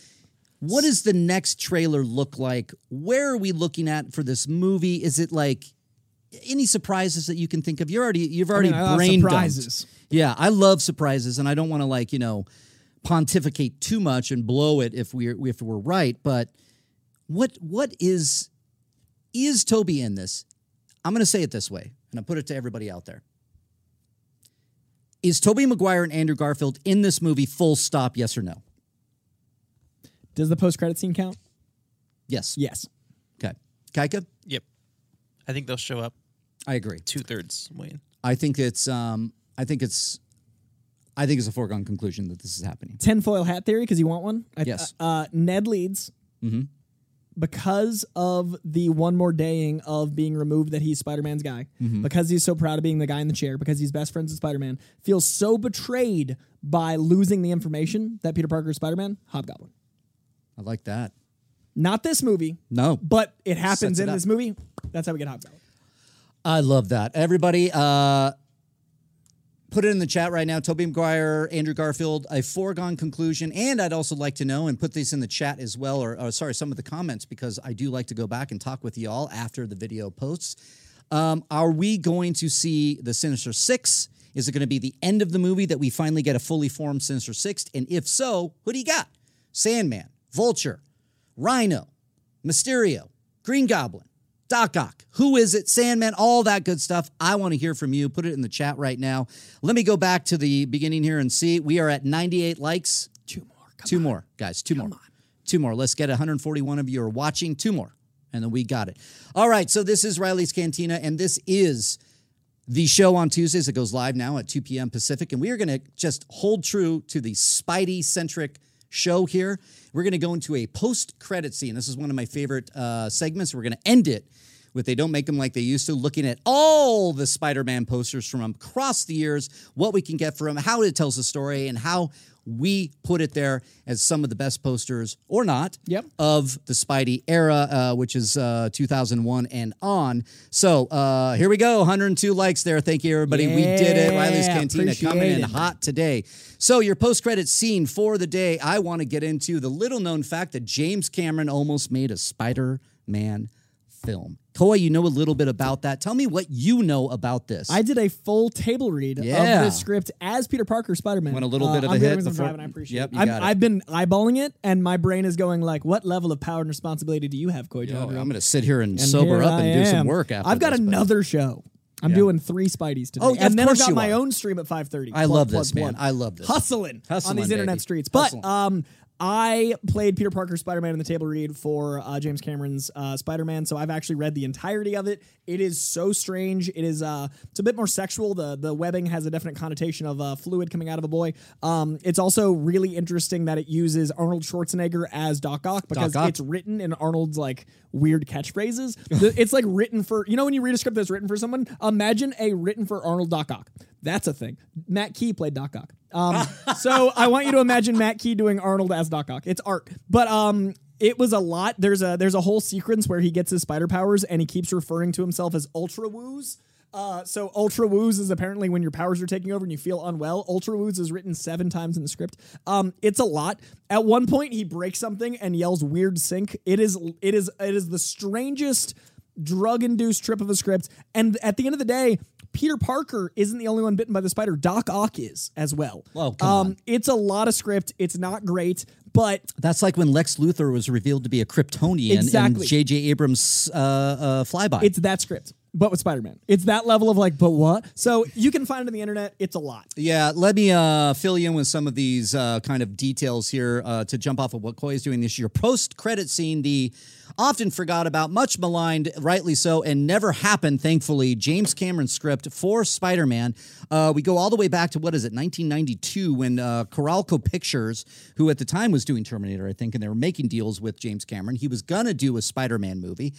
What does the next trailer look like? Where are we looking at for this movie? Is it like any surprises that you can think of? You're already you've already mean, I brain dumped. surprises. Yeah, I love surprises, and I don't want to like you know pontificate too much and blow it if we're if we're right. But what what is is Tobey in this? I'm going to say it this way, and I put it to everybody out there. Is Tobey Maguire and Andrew Garfield in this movie? Full stop. Yes or no? Does the post credit scene count? Yes. Yes. Okay. Kaika, Yep. I think they'll show up I agree. two thirds Wayne. I think it's um I think it's I think it's a foregone conclusion that this is happening. Tinfoil hat theory because you want one. I, Yes. Uh, Ned leads Mhm. because of the one more daying of being removed that he's Spider Man's guy. Mm-hmm. Because he's so proud of being the guy in the chair. Because he's best friends with Spider Man. Feels so betrayed by losing the information that Peter Parker is Spider Man. Hobgoblin. I like that. Not this movie, No, but it happens Sets it in up. this movie. That's how we get Hobgoblin. I love that. Everybody, uh, put it in the chat right now. Tobey Maguire, Andrew Garfield, a foregone conclusion. And I'd also like to know and put these in the chat as well, or, or sorry, some of the comments, because I do like to go back and talk with you all after the video posts. Um, are we going to see the Sinister Six? Is it going to be the end of the movie that we finally get a fully formed Sinister Six? And if so, who do you got? Sandman, Vulture, Rhino, Mysterio, Green Goblin, Doc Ock. Who is it? Sandman, all that good stuff. I want to hear from you. Put it in the chat right now. Let me go back to the beginning here and see. We are at 98 likes. Two more. Come Two on. more, guys. Two more. Two more. Let's get 141 of you are watching. Two more. And then we got it. All right. So this is Reilly's Cantina, and this is the show on Tuesdays. It goes live now at 2 p.m. Pacific. And we are going to just hold true to the Spidey centric show here. We're going to go into a post credit scene. This is one of my favorite uh, segments. We're going to end it with They Don't Make Them Like They Used to, looking at all the Spider Man posters from across the years, what we can get from them, how it tells the story, and how we put it there as some of the best posters or not Yep. of the Spidey era, uh, which is uh, 2001 and on. So uh, here we go. 102 likes there. Thank you, everybody. we did it. Reilly's Cantina coming in hot today. So your post-credit scene for the day, I want to get into the little-known fact that James Cameron almost made a Spider-Man film. Coy, you know a little bit about that. Tell me what you know about this. I did a full table read Yeah. of the script as Peter Parker Spider Man. Want a little bit of a I'm good hit before- driving, I appreciate Yep, it. you I'm- got it. I've been eyeballing it, and my brain is going like, "What level of power and responsibility do you have, Oh, John? I'm going to sit here and, And sober here up I and do some work after I've got this, another show. I'm Yeah. doing three Spideys today. Oh, and then I've got my are. own stream at 5:30. I Plug, love plug, this, man. plug. I love this. Hustling, Hustling, on these internet streets. But um, I played Peter Parker Spider Man in the table read for uh, James Cameron's uh, Spider Man, so I've actually read the entirety of it. It is so strange. It is uh, it's a bit more sexual. The the webbing has a definite connotation of uh, fluid coming out of a boy. Um, it's also really interesting that it uses Arnold Schwarzenegger as Doc Ock because Ock. it's written in Arnold's like weird catchphrases. It's like written for you know when you read a script that's written for someone. Imagine a written for Arnold Doc Ock. That's a thing. Matt Key played Doc Ock. Um, so I want you to imagine Matt Key doing Arnold as Doc Ock. It's art, but um, it was a lot. There's a there's a whole sequence where he gets his spider powers and he keeps referring to himself as Ultra Woos. Uh, so Ultra Woos is apparently when your powers are taking over and you feel unwell. Ultra Woos is written seven times in the script. Um, it's a lot. At one point, he breaks something and yells "Weird Sync." It is it is it is the strangest drug induced trip of a script. And at the end of the day, Peter Parker isn't the only one bitten by the spider. Doc Ock is as well. Oh, come um, on. It's a lot of script. It's not great, but That's like when Lex Luthor was revealed to be a Kryptonian Exactly. in J.J. Abrams' uh, uh, flyby. it's that script. But with Spider Man, it's that level of like, but what? So you can find it on the internet. It's a lot. Yeah, let me uh, fill you in with some of these uh, kind of details here uh, to jump off of what Coy is doing this year. Post credit scene, the often forgot about, much maligned, rightly so, and never happened, thankfully, James Cameron's script for Spider Man. Uh, we go all the way back to what is it, 1992, when uh, Carolco Pictures, who at the time was doing Terminator, I think, and they were making deals with James Cameron, he was going to do a Spider Man movie.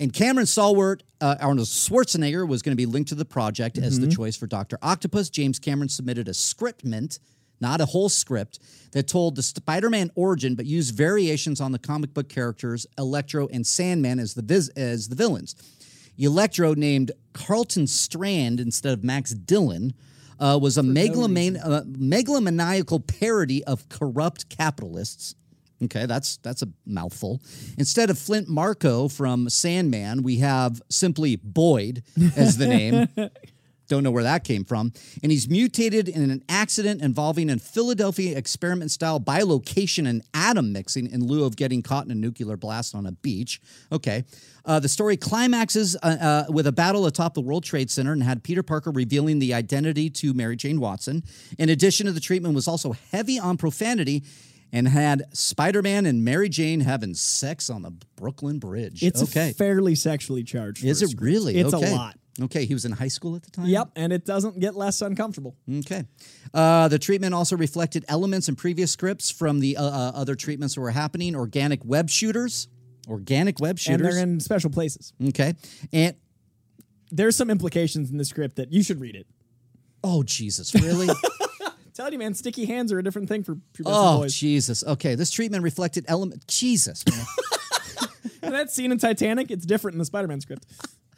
And Cameron Stalwart, uh, Arnold Schwarzenegger, was going to be linked to the project as the choice for Dr. Octopus. James Cameron submitted a scriptment, not a whole script, that told the Spider Man origin, but used variations on the comic book characters Electro and Sandman as the, vis- as the villains. Electro, named Carlton Strand instead of Max Dillon, uh, was a megaloman- uh, megalomaniacal parody of corrupt capitalists. Okay, that's that's a mouthful. Instead of Flint Marko from Sandman, we have simply Boyd as the name. Don't know where that came from. And he's mutated in an accident involving a Philadelphia experiment style bilocation and atom mixing in lieu of getting caught in a nuclear blast on a beach. Okay. Uh, the story climaxes uh, uh, with a battle atop the World Trade Center and had Peter Parker revealing the identity to Mary Jane Watson. In addition to the treatment was also heavy on profanity and had Spider-Man and Mary Jane having sex on the Brooklyn Bridge. It's okay. fairly sexually charged. Is it really? It's okay. a lot. Okay, he was in high school at the time? Yep, and it doesn't get less uncomfortable. Okay. Uh, the treatment also reflected elements in previous scripts from the uh, uh, other treatments that were happening. Organic web shooters. Organic web shooters. And they're in special places. okay. And There's some implications in the script that you should read it. oh Jesus, really? Tell you, man, sticky hands are a different thing for pubescent oh boys. Jesus. Okay, this treatment reflected element. Jesus, man. That scene in Titanic, it's different in the Spider-Man script.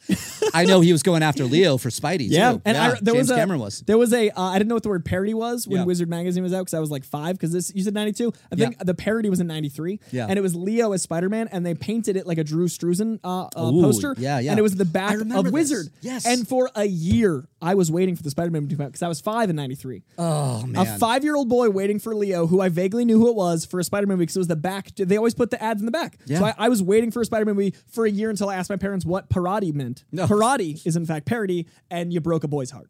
I know he was going after Leo for Spidey. Yeah, too. and I, there James was a Cameron was. there was a uh, I didn't know what the word parody was when Yeah. Wizard magazine was out because I was like five because this you said ninety two I think Yeah. the parody was in ninety three Yeah. and it was Leo as Spider Man and they painted it like a Drew Struzan uh, uh, Ooh, poster yeah, yeah. and it was the back of this. Wizard Yes. and for a year I was waiting for the Spider Man to come out because I was five in ninety three. a man. a five year old boy waiting for Leo, who I vaguely knew who it was for a Spider Man movie because it was the back. They always put the ads in the back. Yeah. So I, I was waiting for a Spider Man movie for a year until I asked my parents what parody meant. No. Parody is in fact parody, and you broke a boy's heart.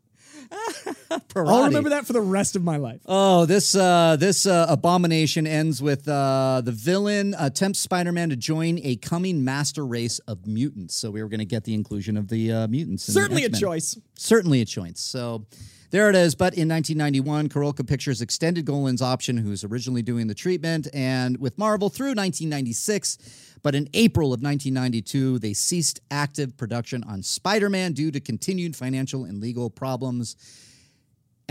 I'll remember that for the rest of my life. Oh, this uh, this uh, abomination ends with uh, the villain attempts Spider-Man to join a coming master race of mutants. So we were going to get the inclusion of the uh, mutants. in the Certainly a choice. Certainly a choice. So there it is. But in 1991, Carolco Pictures extended Golan's option, who's originally doing the treatment, and with Marvel through 1996. But in April of 1992, they ceased active production on Spider-Man due to continued financial and legal problems.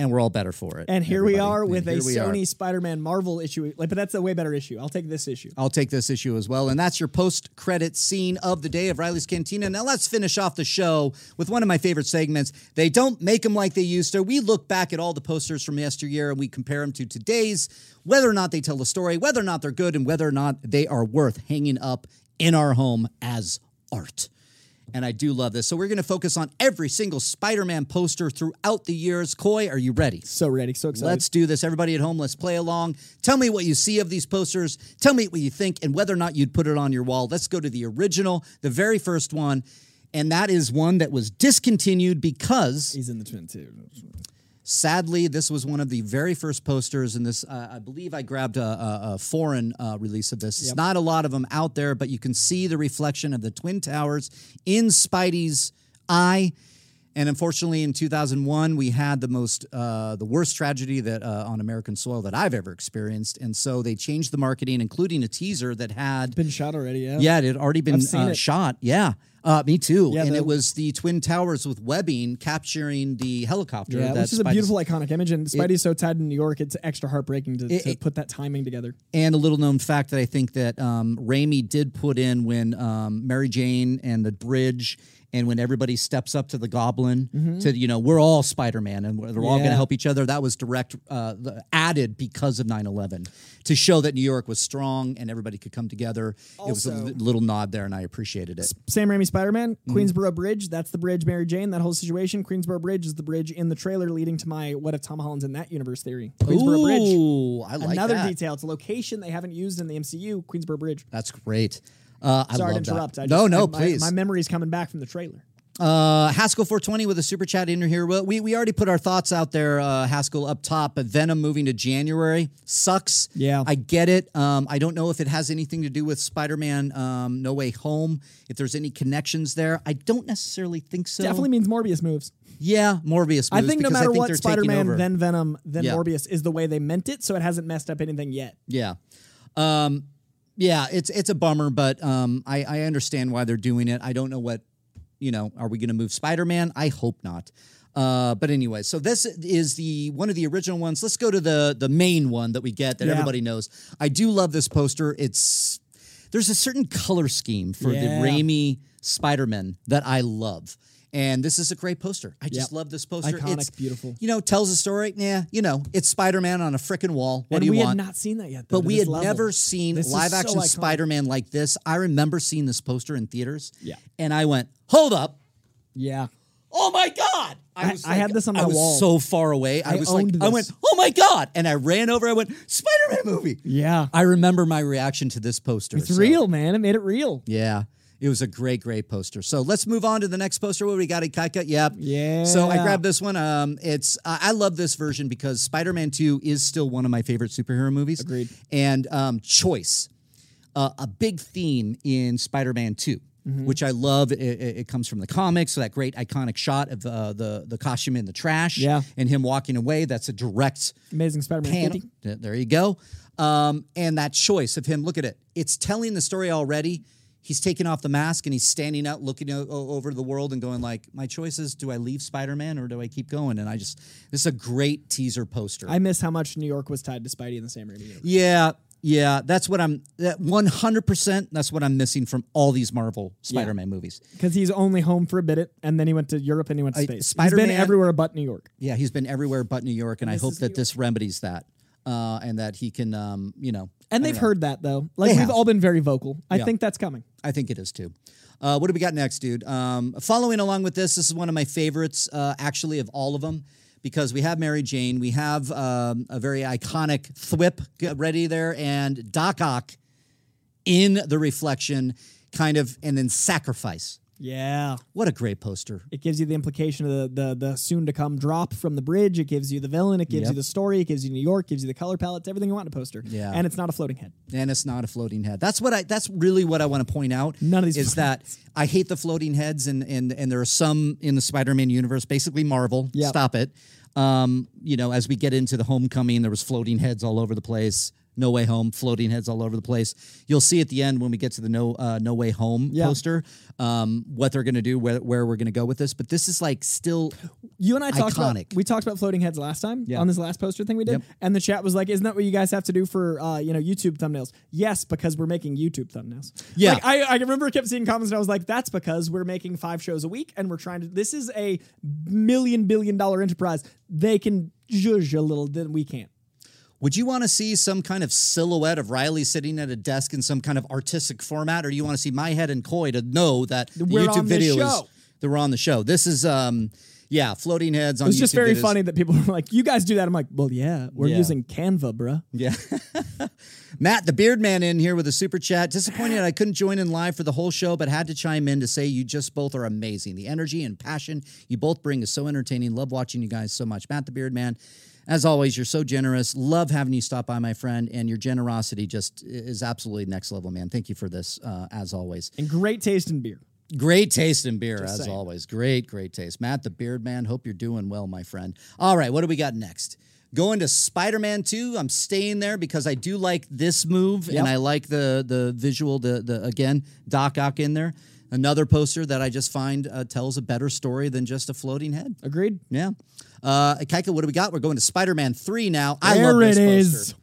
And we're all better for it. And here we are with a. Sony Spider Man Marvel issue. Like, but that's a way better issue. I'll take this issue. I'll take this issue as well. And that's your post credit scene of the day of Reilly's Cantina. Now let's finish off the show with one of my favorite segments. They don't make them like they used to. We look back at all the posters from yesteryear and we compare them to today's, whether or not they tell a story, whether or not they're good, and whether or not they are worth hanging up in our home as art. And I do love this. So we're going to focus on every single Spider Man poster throughout the years. Coy, are you ready? So ready. So excited. Let's do this. Everybody at home, let's play along. Tell me what you see of these posters. Tell me what you think and whether or not you'd put it on your wall. Let's go to the original, the very first one. And that is one that was discontinued because He's in the twin too. Sadly, this was one of the very first posters, and this uh, I believe I grabbed a, a, a foreign uh, release of this. It's not a lot of them out there, but you can see the reflection of the Twin Towers in Spidey's eye. And unfortunately, in 2001, we had the most, uh, the worst tragedy that uh, on American soil that I've ever experienced. And so they changed the marketing, including a teaser that had Been shot already, yeah. yeah, it had already been uh, shot. Yeah, uh, me too. Yeah, and the- it was the twin towers with webbing capturing the helicopter. Yeah, which is a beautiful iconic image, and Spidey's so tied in New York, it's extra heartbreaking to, It- to it- put that timing together. And a little known fact that I think that um, Raimi did put in when um, Mary Jane and the bridge. And when everybody steps up to the goblin, to you know, we're all Spider Man, and we're- they're all going to Mm-hmm. Help each other. That was direct uh, added because of 9-11 to show that New York was strong and everybody could come together. it was a little nod there, and I appreciated it. Sam Raimi Spider Man, Mm-hmm. Queensboro Bridge. That's the bridge, Mary Jane. That whole situation. Queensboro Bridge is the bridge in the trailer leading to my what if Tom Holland's in that universe theory. Queensboro Bridge. Ooh, I like Another that. detail. It's a location they haven't used in the MCU. Queensboro Bridge. That's great. Uh, I Sorry to interrupt. that. I no, just, no, I- my- please. My, memory's coming back from the trailer. Uh, Haskell 420 with a super chat in here. Well, we, we already put our thoughts out there, uh, Haskell, up top. But Venom moving to January sucks. Yeah. I get it. Um, I don't know if it has anything to do with Spider Man um, No Way Home, if there's any connections there. I don't necessarily think so. Definitely means Morbius moves. Yeah, Morbius. moves. I think no matter think what, Spider Man, then Venom, then Yeah. Morbius is the way they meant it, so it hasn't messed up anything yet. Yeah. Um, yeah, it's it's a bummer, but um, I, I understand why they're doing it. I don't know what, you know, are we going to move Spider Man? I hope not. Uh, but anyway, so this is the one of the original ones. Let's go to the the main one that we get that Yeah. everybody knows. I do love this poster. It's there's a certain color scheme for Yeah. the Raimi Spider Man that I love. And this is a great poster. I just Yep. love this poster. Iconic, it's beautiful. You know, tells a story. Yeah, you know, it's Spider Man on a freaking wall. What and do you we want? We had not seen that yet. Though, But we had level. never seen This live action iconic. Spider Man like this. I remember seeing this poster in theaters. Yeah. And I went, hold up. Yeah. Oh my God. I- I had this on I was wall. so far away. I, I was like, owned I went, oh my God. And I ran over. I went, Spider Man movie. Yeah. I remember my reaction to this poster. It's so- real, man. It made it real. Yeah. It was a great, great poster. So let's move on to the next poster. What we got? Ikaika? Yep. Yeah. So I grabbed this one. Um, it's I I love this version because Spider-Man 2 is still one of my favorite superhero movies. Agreed. And um, choice, uh, a big theme in Spider-Man 2. Mm-hmm. Which I love. It, it, it comes from the comics. So that great iconic shot of uh, the the costume in the trash, Yeah. and him walking away. That's a direct Amazing Spider-Man panel. There you go. Um, and that choice of him, look at it. It's telling the story already. He's taking off the mask and he's standing out, looking o- over the world and going like, "My choice is: do I leave Spider-Man or do I keep going?" And I just, this is a great teaser poster. I miss how much New York was tied to Spidey in the Sam Raimi yeah, yeah, that's what I'm. That 100. percent That's what I'm missing from all these Marvel Spider-Man movies. Because he's only home for a bit, and then he went to Europe and he went to space. He's Spider-Man- been everywhere but New York. Yeah, he's been everywhere but New York, and I hope that New this remedies that, uh, and that he can, um, you know, And they've know. heard that though. Like They we've have. all been very vocal. I Yeah. think that's coming. I think it is too. Uh, what do we got next, dude? Um, following along with this, this is one of my favorites, uh, actually, of all of them, because we have Mary Jane, we have um, a very iconic Thwip get ready there, and Doc Ock in the reflection, kind of, and then sacrifice. Yeah. What a great poster. It gives you the implication of the the, the soon to come drop from the bridge. It gives you the villain. It gives Yep. you the story. It gives you New York. Gives you the color palettes. Everything you want in a poster. Yeah. And it's not a floating head. And it's not a floating head. That's what I. That's really what I want to point out. None of these is that I hate the floating heads, and and and there are some in the Spider-Man universe, basically Marvel. Yep. Stop it. Um, you know, as we get into the Homecoming, there was floating heads all over the place. No Way Home, floating heads all over the place. You'll see at the end when we get to the No uh, No Way Home Yeah. poster, um, what they're going to do, where, where we're going to go with this. But this is like still You and I talked about Iconic. we talked about floating heads last time Yeah. on this last poster thing we did, Yep. and the chat was like, "Isn't that what you guys have to do for uh, you know YouTube thumbnails?" Yes, because we're making YouTube thumbnails. Yeah. like, I I remember I kept seeing comments and I was like, "That's because we're making five shows a week and we're trying to. This is a million billion dollar enterprise. They can judge a little, then we can't." Would you want to see some kind of silhouette of Reilly sitting at a desk in some kind of artistic format, or do you want to see my head and Coy to know that the We're YouTube video is that were on the show. This is um yeah, floating heads on It's just very is- funny that people are like, "You guys do that." I'm like, "Well, yeah, we're Yeah. using Canva, bruh." Yeah. Matt, the beard man, in here with a super chat. Disappointed I couldn't join in live for the whole show, but had to chime in to say you just both are amazing. The energy and passion you both bring is so entertaining. Love watching you guys so much. Matt, the beard man, as always, you're so generous. Love having you stop by, my friend, and your generosity just is absolutely next level, man. Thank you for this, uh, as always. And great taste in beer. Great taste in beer, as saying. always. Great, great taste. Matt, the beard man, hope you're doing well, my friend. All right, what do we got next? Going to Spider Man 2. I'm staying there because I do like this move Yep. and I like the the visual, the, the again, Doc Ock in there. Another poster that I just find uh, tells a better story than just a floating head. Agreed. Yeah. Uh, Kaika, what do we got? We're going to Spider Man 3 now. I there love this it poster.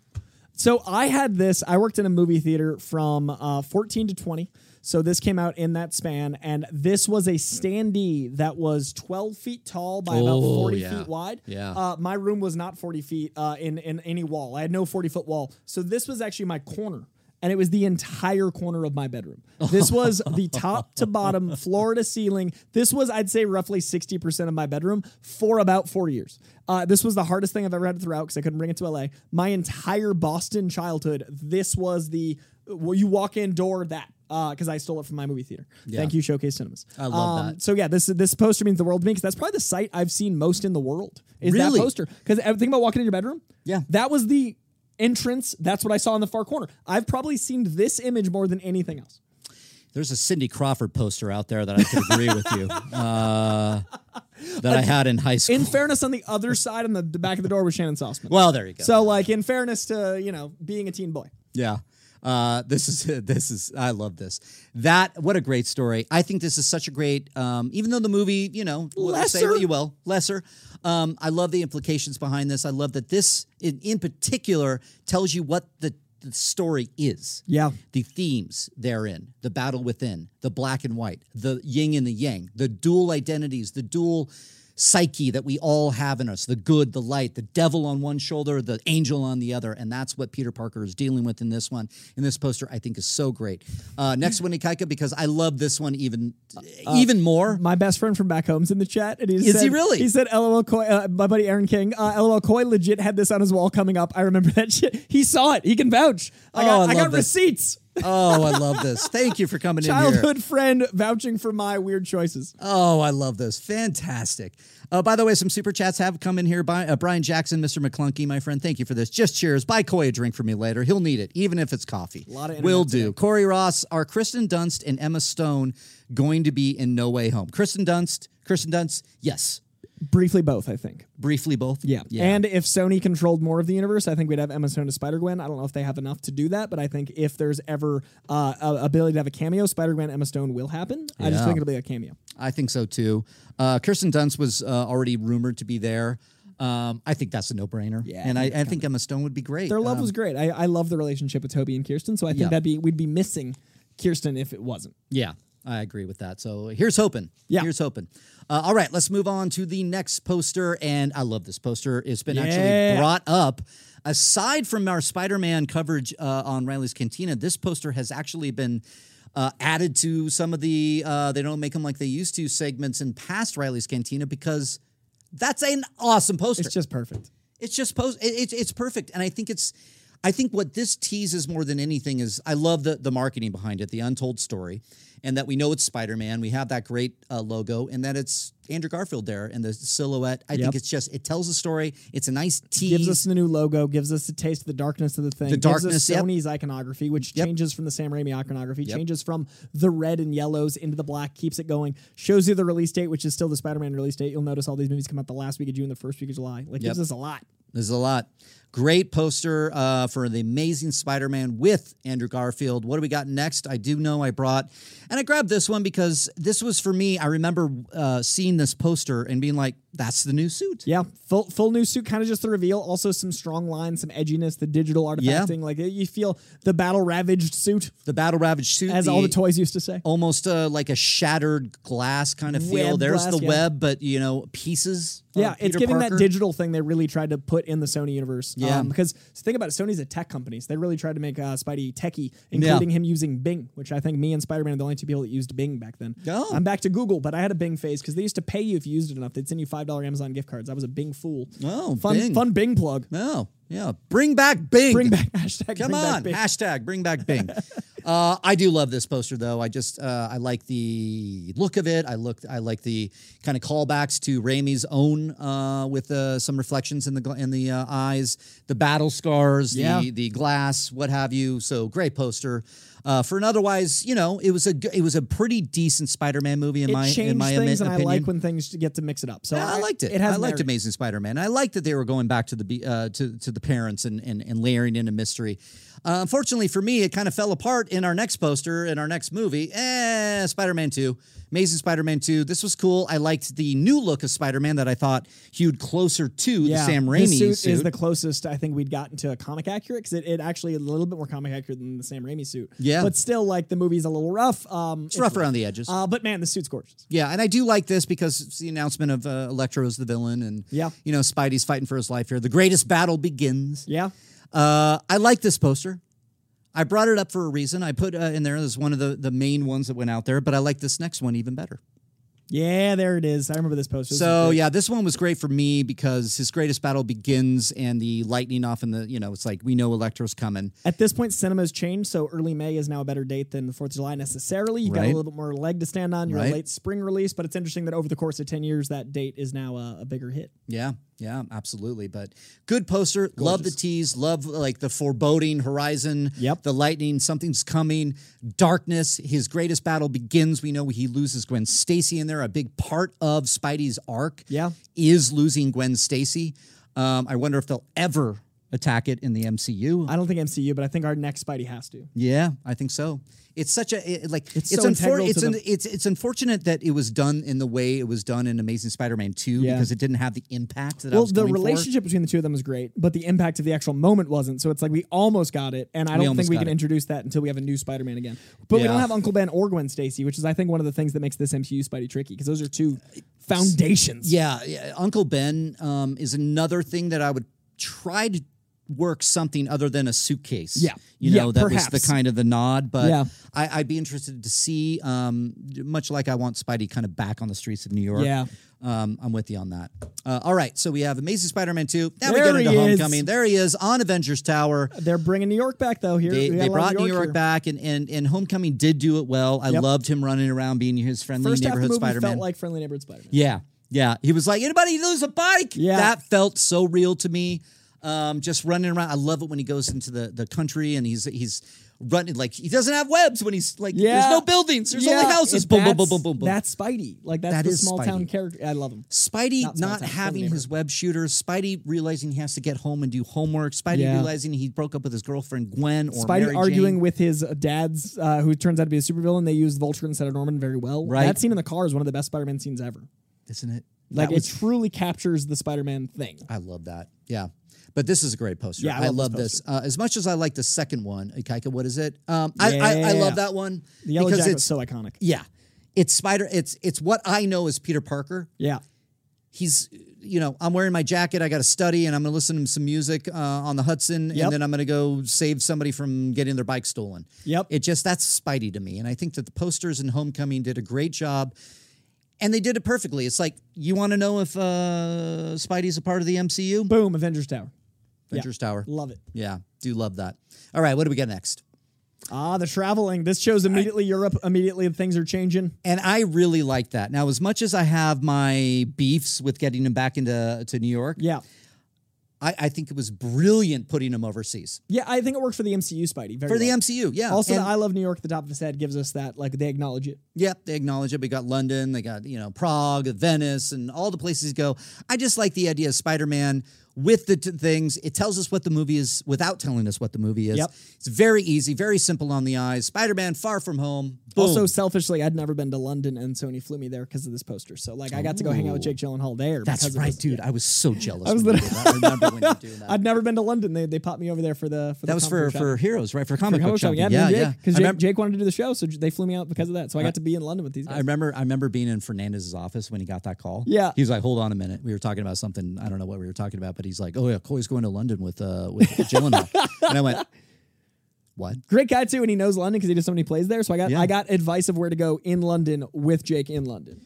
So I had this. I worked in a movie theater from uh, 14 to 20. So this came out in that span, and this was a standee that was 12 feet tall by about Oh, 40 yeah. feet wide. Yeah. Uh, my room was not 40 feet uh, in in any wall. I had no 40 foot wall. So this was actually my corner. And it was the entire corner of my bedroom. This was the top to bottom, floor to ceiling. This was, I'd say, roughly 60% of my bedroom for about four years. Uh, this was the hardest thing I've ever had to throw out because I couldn't bring it to LA. My entire Boston childhood, this was the, well, you walk in door, that because I stole it from my movie theater. Thank you, Showcase Cinemas. Um, I love that. So yeah, this this poster means the world to me because that's probably the site I've seen most in the world. Is Really? that poster? Because think about walking in your bedroom. Yeah. that was the entrance. That's what I saw in the far corner. I've probably seen this image more than anything else. There's a Cindy Crawford poster out there that I could agree with you. Uh, that I had in high school. In fairness, on the other side, on the, the back of the door was Shannon Sossman. well, there you go. so like in fairness to you know being a teen boy. Yeah. Uh, this is this is I love this. That what a great story. I think this is such a great. Um, even though the movie, you know, we'll say what you will, lesser. Um, I love the implications behind this. I love that this, in, in particular, tells you what the, the story is. Yeah. The themes therein, the battle within, the black and white, the yin and the yang, the dual identities, the dual psyche that we all have in us the good, the light, the devil on one shoulder, the angel on the other. And that's what Peter Parker is dealing with in this one. In this poster, I think is so great. Uh, next one, Ikaika, because I love this one even, even more. My best friend from back home's in the chat, and he Is said, he really? He said, "LOL, Coy." Uh, my buddy Aaron King, uh, "LOL, Coy legit had this on his wall coming up. I remember that shit. He saw it. He can vouch. I Oh, got, I I, got receipts. Oh, I love this. Thank you for coming in. Childhood friend vouching for my weird choices. Oh, I love this. Fantastic. Uh, by the way, some super chats have come in here. By uh, Brian Jackson, Mr. McClunky, my friend. Thank you for this. Just cheers. Buy Coy a drink for me later. He'll need it, even if it's coffee. A lot of Will do. Corey Ross, are Kristen Dunst and Emma Stone going to be in No Way Home? Kristen Dunst, Kristen Dunst, yes. Briefly, both. I think. Briefly, both. Yeah. yeah. And if Sony controlled more of the universe, I think we'd have Emma Stone to Spider Gwen. I don't know if they have enough to do that, but I think if there's ever uh, a ability to have a cameo, Spider Gwen, Emma Stone will happen. I just think it'll be a cameo. I think so too. Uh, Kirsten Dunst was uh, already rumored to be there. Um, I think that's a no-brainer. Yeah, and I I think Emma Stone would be great. Their love Um, was great. I, I love the relationship with Tobey and Kirsten, so I think Yeah. that'd be we'd be missing Kirsten if it wasn't. Yeah, I agree with that. So here's hoping. Yeah. Here's hoping. Uh, all right, let's move on to the next poster. And I love this poster. It's been Yeah. actually brought up. Aside from our Spider Man coverage uh, on Reilly's Cantina, this poster has actually been. Uh, added to some of the uh, they don't make them like they used to segments in past Reilly's Cantina because that's an awesome poster It's just perfect. it's just post it, it's it's perfect and i think it's i think what this teases more than anything is i love the the marketing behind it the untold story and that we know it's spider-man we have that great uh, logo and that it's andrew garfield there and the silhouette i Yep. think it's just it tells a story it's a nice tease Gives us the new logo, gives us a taste of the darkness of the thing. The gives darkness, us yep. Sony's iconography, which Yep. changes from the Sam Raimi iconography, Yep. changes from the red and yellows into the black, keeps it going, shows you the release date, which is still the Spider-Man release date. You'll notice all these movies come out the last week of June, the first week of July. Like Yep. gives us a lot. There's a lot. Great poster uh, for the Amazing Spider-Man with Andrew Garfield. What do we got next? I do know I brought, and I grabbed this one because this was for me. I remember uh, seeing this poster and being like, that's the new suit. Yeah, full full new suit, kind of just the reveal. Also, some strong lines, some edginess, the digital artifacting. Like you feel the battle ravaged suit, The battle ravaged suit, as all the toys used to say. almost uh, like a shattered glass kind of feel. Web There's glass, the yeah. web, but you know, pieces. Yeah, it's giving Parker. that digital thing they really tried to put in the Sony universe. Yeah. Um, because think about it, Sony's a tech company, so they really tried to make uh, Spidey techie, including him using Bing, which I think me and Spider Man are the only two people that used Bing back then. Oh. I'm back to Google, but I had a Bing phase because they used to pay you if you used it enough. They'd send you five dollar Amazon gift cards. I was a Bing fool. Oh, fun, Bing. fun Bing plug. No, yeah. Bring back Bing. Bring back hashtag. Come on, hashtag bring back Bing. uh, I do love this poster though. I just uh, I like the look of it. I look I like the kind of callbacks to Raimi's own uh, with uh, some reflections in the in the uh, eyes, the battle scars, Yeah. the the glass, what have you. So great poster. Uh, for an otherwise, you know, it was a it was a pretty decent Spider-Man movie in It my in my things, imi- and I opinion. like when things get to mix it up. So Yeah, I liked it. It has I liked. Amazing Spider-Man. I liked that they were going back to the be- uh, to to the parents and and, and layering in a mystery. Uh, unfortunately for me, it kind of fell apart in our next poster in our next movie. Eh, Spider-Man Two, Amazing Spider-Man Two. This was cool. I liked the new look of Spider-Man that I thought hewed closer to Yeah, the Sam Raimi his suit, is the closest I think we'd gotten to a comic accurate because it, it actually a little bit more comic accurate than the Sam Raimi suit. Yeah. but still, like the movie's a little rough. Um, it's rough around the edges. Uh, but man, the suit's gorgeous. Yeah, and I do like this because it's the announcement of uh, Electro as the villain, and Yeah. you know Spidey's fighting for his life here. The greatest battle begins. Yeah, Uh, I like this poster. I brought it up for a reason. I put uh, in there as one of the, the main ones that went out there, but I like this next one even better. yeah, there it is. I remember this poster. This So yeah, this one was great for me because his greatest battle begins and the lightning off in the you know it's like we know Electro's coming. At this point, cinema's changed, so early May is now a better date than the Fourth of July necessarily. You got a little bit more leg to stand on. You're Right. a late spring release, but it's interesting that over the course of ten years, that date is now a, a bigger hit. Yeah, yeah, absolutely. But good poster. Love the tease. Love like the foreboding horizon. Yep. The lightning. Something's coming. Darkness. His greatest battle begins. We know he loses Gwen Stacy in there. A big part of Spidey's arc. Yeah. Is losing Gwen Stacy. Um, I wonder if they'll ever attack it in the MCU. I don't think MCU, but I think our next Spidey has to. Yeah, I think so. It's such a it, like It's it's so unfor- it's, un- it's it's unfortunate that it was done in the way it was done in Amazing Spider-Man 2 Yeah. because it didn't have the impact that I Well, the going for. relationship between the two of them was great, but the impact of the actual moment wasn't. So it's like we almost got it, and I We don't think we can it. introduce that until we have a new Spider-Man again. But we don't have Uncle Ben or Gwen Stacy, which is I think one of the things that makes this MCU Spidey tricky because those are two foundations. Yeah, yeah, Uncle Ben um, is another thing that I would try to work something other than a suitcase. Yeah. you Yeah, know that was the kind of the nod. But Yeah. I, I'd be interested to see, um, much like I want Spidey kind of back on the streets of New York. Yeah. Um, I'm with you on that. Uh, all right, so we have Amazing Spider-Man 2. Now There we get into he is. Homecoming. There he is on Avengers Tower. They're bringing New York back though. Here They, they a lot of brought New York, here. back, and, and and Homecoming did do it well. I Yep. loved him running around, being his friendly First half of the neighborhood Spider-Man. felt like friendly neighborhood Spider-Man. Yeah, yeah. He was like, anybody lose a bike? Yeah. that felt so real to me. Um, just running around. I love it when he goes into the the country and he's he's running like he doesn't have webs when he's like Yeah, there's no buildings, there's Yeah, only houses. Boom, boom, boom, that's- boom, boom, boom. That's Spidey. Like that's That the is small town character. I love him. Spidey Not not, having his web shooters. Spidey realizing he has to get home and do homework. Spidey Yeah. realizing he broke up with his girlfriend Gwen or Spidey Mary arguing Jane. with his uh, dad's, uh, who turns out to be a supervillain. They used Vulture instead of Norman very well. Right. That scene in the car is one of the best Spider-Man scenes ever. isn't it? Like That it truly captures the Spider-Man thing. I love that. Yeah. But this is a great poster. Yeah, I I, love this. Uh, as much as I like the second one, Ikaika, what is it? Um, I, I, I love that one The yellow because it's so iconic. yeah, it's Spider. It's it's what I know as Peter Parker. Yeah. He's you know I'm wearing my jacket. I got to study, and I'm going to listen to some music uh, on the Hudson, Yep. and then I'm going to go save somebody from getting their bike stolen. Yep. It just that's Spidey to me, and I think that the posters in Homecoming did a great job. And they did it perfectly. It's like you want to know if uh, Spidey's a part of the MCU. Boom. Avengers Tower. Avengers Tower. Love it. Yeah, do love that. All right, what do we got next? Ah, the traveling. This shows immediately Europe. Immediately things are changing. And I really like that. Now, as much as I have my beefs with getting him back into to New York, Yeah. I, I think it was brilliant putting him overseas Yeah, I think it worked for the MCU Spidey. Very for the. MCU. Yeah. Also, And- I Love New York at the top of his head gives us that, like, they acknowledge it. yeah, they acknowledge it. We got London, they got you know Prague, Venice, and all the places go. I just like the idea of Spider Man with the t- things. It tells us what the movie is without telling us what the movie is. Yep. It's very easy, very simple on the eyes. Spider Man Far From Home. Boom. Also, selfishly, I'd never been to London, and Sony flew me there because of this poster. So, like, I got to go hang out with Jake Gyllenhaal there. That's right, this. dude. I was so jealous. I was when you did that. I remember when you doing that. I'd never been to London. They they popped me over there for the for the that was for, for shopping. Heroes, right? For comic For book shopping. shopping. Yeah, Yeah, and yeah. Jake, because Jake, remember- Jake wanted to do the show, so they flew me out because of that. So I got to be in London with these guys. I remember I remember being in Fernandez's office when he got that call. Yeah. He was like, Hold on a minute. We were talking about something. I don't know what we were talking about, but he's like, Oh yeah, Coy's going to London with uh with Gyllenhaal. and I went, What? Great guy too, and he knows London because he does so many plays there. So I got Yeah. I got advice of where to go in London with Jake in London.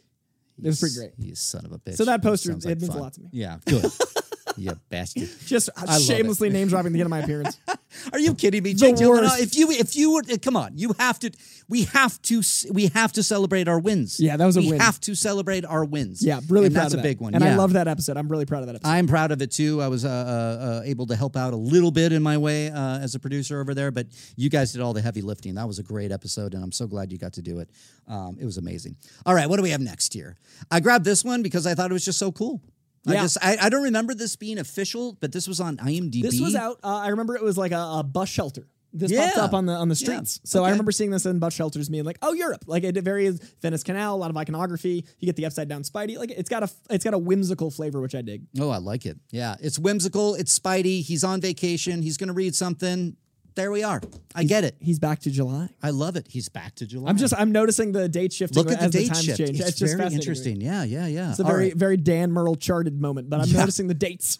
It was pretty great. You son of a bitch. So that poster, Sounds it means a lot to me. Yeah, good. you bastard. Just love it. shamelessly name dropping the end of my appearance. Are you kidding me, Jake Gyllenhaal? If you if you were come on, you have to. We have to. We have to celebrate our wins. Yeah, that was a win. we win. have to celebrate our wins. Yeah, really and proud that's of a big one. And I love that episode. I'm really proud of that episode. I'm proud of it too. I was uh, uh, uh, able to help out a little bit in my way uh, as a producer over there, but you guys did all the heavy lifting. That was a great episode, and I'm so glad you got to do it. Um, it was amazing. All right, what do we have next here? I grabbed this one because I thought it was just so cool. I Yeah. just I, I don't remember this being official, but this was on IMDb. This was out. Uh, I remember it was like a, a bus shelter. This Yeah. popped up on the on the Yeah. streets. So I remember seeing this in bus shelters, being like, "Oh, Europe!" Like it varies. Venice Canal, a lot of iconography. You get the upside down Spidey. Like it's got a it's got a whimsical flavor, which I dig. Oh, I like it. Yeah, it's whimsical. It's Spidey. He's on vacation. He's going to read something. There we are. I get it. He's back to July. I love it. He's back to July. I'm just I'm noticing the date shifting look at the date times shift. change. It's, It's, just very fascinating to me. interesting. Yeah, yeah, yeah. It's a All very right. very Dan Murrell charted moment, but I'm noticing the dates.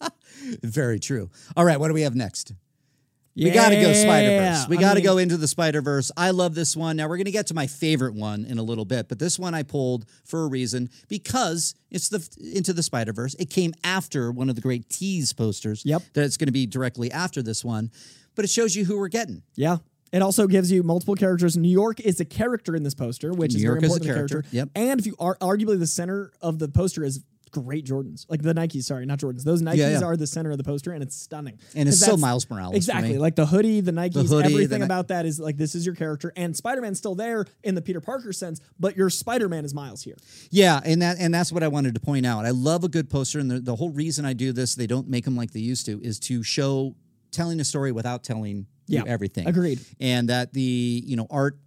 very true. All right, what do we have next? We got to go Spider Verse. We got to go into the Spider Verse. I love this one. Now we're going to get to my favorite one in a little bit, but this one I pulled for a reason because it's the Into the Spider Verse. It came after one of the great tease posters. Yep. That it's going to be directly after this one, but it shows you who we're getting. Yeah. It also gives you multiple characters. New York is a character in this poster, which New is York very is a important character. character. Yep. And if you are arguably the center of the poster is great Jordans, like the Nikes. Sorry, not Jordans. Those Nikes Yeah, yeah. are the center of the poster, and it's stunning. And it's so Miles Morales. Exactly, like the hoodie, the Nikes, hoodie, the everything Ni- about that is like this is your character, and Spider Man's still there in the Peter Parker sense, but your Spider Man is Miles here. Yeah, and that and that's what I wanted to point out. I love a good poster, and the, the whole reason I do this, they don't make them like they used to, is to show telling a story without telling you everything. agreed. And that the you know art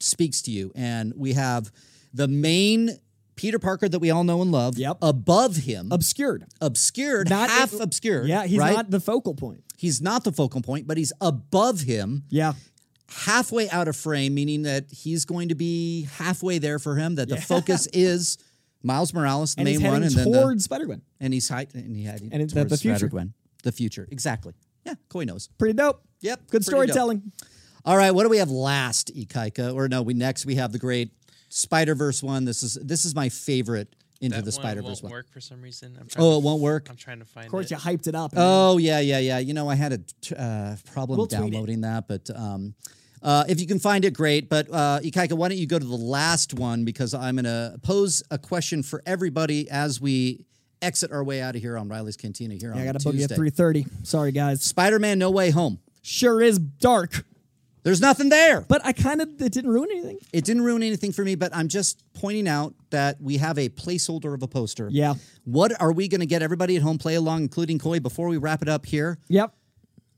speaks to you, and we have the main Peter Parker that we all know and love. Yep. Above him, Obscured, obscured, Not- half obscured. yeah, he's right? not the focal point. He's not the focal point, but he's above him Yeah, halfway out of frame, meaning that he's going to be halfway there for him. That the focus is Miles Morales, the and he's main one, and then the, towards Spider Gwen. and he's high, and he had And it's the- towards the future. Spider-Gwen. the future, exactly. Yeah, Coy knows. Pretty dope. Yep, Good pretty dope. storytelling. All right, what do we have last, Ikaika? Or no, we next we have the great Spider Verse one. This is this is my favorite into That the one Spider Verse won't one. work for some reason. I'm trying Oh, it won't work. I'm trying to find Of course, it. you hyped it up. Oh yeah, yeah, yeah. You know, I had a t- uh, problem We'll downloading that, but um, uh, if you can find it, great. But uh, Ikaika, why don't you go to the last one because I'm going to pose a question for everybody as we exit our way out of here on Reilly's Cantina here on I got a boogie at three thirty. Sorry, guys. Spider-Man: No Way Home. Sure is dark, There's nothing there. but I kind of it didn't ruin anything. It didn't ruin anything for me, but I'm just pointing out that we have a placeholder of a poster. Yeah. What are we going to get everybody at home play along, including Coy, before we wrap it up here? Yep.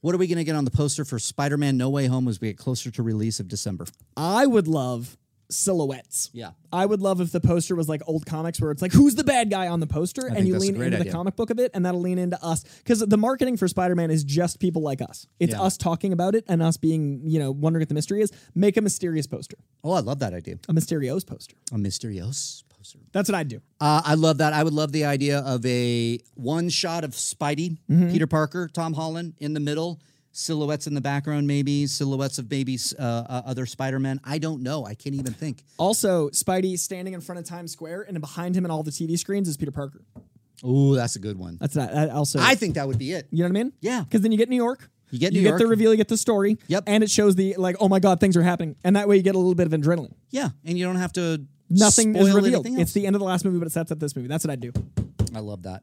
What are we going to get on the poster for Spider Man No Way Home as we get closer to release of December? I would love silhouettes. Yeah. I would love if the poster was like old comics where it's like, who's the bad guy on the poster? and you lean into idea. the comic book of it, and that'll lean into us. Because the marketing for Spider Man is just people like us. It's Yeah. us talking about it and us being, you know, wondering what the mystery is. Make a mysterious poster, Oh, I love that idea. a Mysterio's poster. A mysterious poster. That's what I'd do. Uh, I love that. I would love the idea of a one shot of Spidey, Mm-hmm. Peter Parker, Tom Holland in the middle, silhouettes in the background, maybe silhouettes of maybe uh, uh, other Spider Men. I don't know. I can't even think. Also, Spidey standing in front of Times Square, and behind him and all the TV screens is Peter Parker. Ooh, that's a good one. That's not. That also, I think that would be it. you know what I mean? Yeah. Because then you get New York. You get New York. you New get the reveal, you get the story. Yep. And it shows the like, oh my god, things are happening, and that way you get a little bit of adrenaline. Yeah, and you don't have to Nothing is revealed. It's the end of the last movie, but it sets up this movie. That's what I'd do. I love that.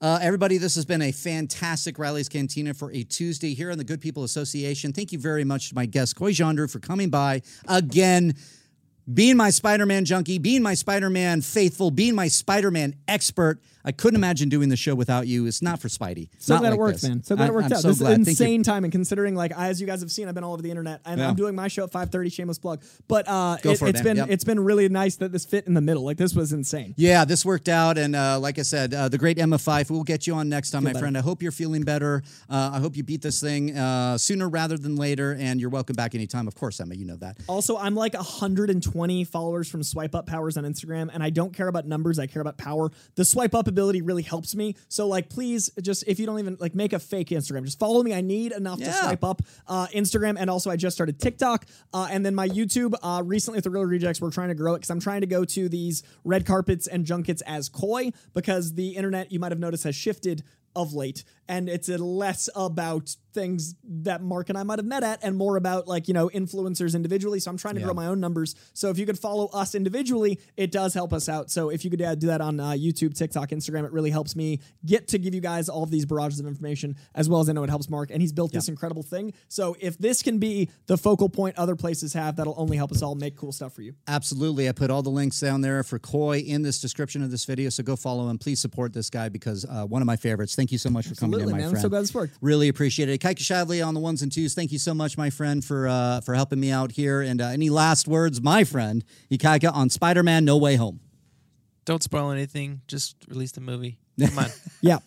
Uh, everybody, this has been a fantastic Reilly's Cantina for a Tuesday here on the Good People Association. Thank you very much to my guest, Coy Jandreau, for coming by again. Being my Spider-Man junkie, being my Spider-Man faithful, being my Spider-Man expert. I couldn't imagine doing the show without you. It's not for Spidey. So Not glad like it worked, this. man. So glad I- it worked I'm out. So this glad. is insane time, and considering, like, as you guys have seen, I've been all over the internet, and Yeah. I'm doing my show at 5:30. Shameless plug, but uh, it, has been Yep. it's been really nice that this fit in the middle. Like, this was insane. Yeah, this worked out, and uh, like I said, uh, the great Emma Fyffe. We'll get you on next time, my better. friend. I hope you're feeling better. Uh, I hope you beat this thing uh, sooner rather than later, and you're welcome back anytime. Of course, Emma, you know that. Also, I'm like 120 followers from Swipe Up Powers on Instagram, and I don't care about numbers. I care about power. The swipe up ability really helps me. So, like, please, just if you don't even like make a fake Instagram, just follow me. I need enough to swipe up uh, Instagram, and also I just started TikTok, uh, and then my YouTube. Uh, recently, with the Reel Rejects, we're trying to grow it because I'm trying to go to these red carpets and junkets as coy because the internet, you might have noticed, has shifted of late and it's a less about things that Mark and I might have met at and more about like you know influencers individually so I'm trying to Yeah. grow my own numbers so if you could follow us individually it does help us out so if you could uh, do that on uh, YouTube TikTok Instagram it really helps me get to give you guys all of these barrages of information as well as I know it helps Mark and he's built this incredible thing so if this can be the focal point other places have that'll only help us all make cool stuff for you Absolutely. I put all the links down there for Coy in this description of this video. So go follow him. Please support this guy because uh, one of my favorites. Thank you so much for coming in, my man. I'm friend. so glad this worked. Really appreciate it. Ikaika Shiveley on the ones and twos. Thank you so much, my friend, for uh, for helping me out here. And uh, any last words, my friend, Ikaika on Spider-Man: No Way Home. Don't spoil anything. Just release the movie. Come on. yeah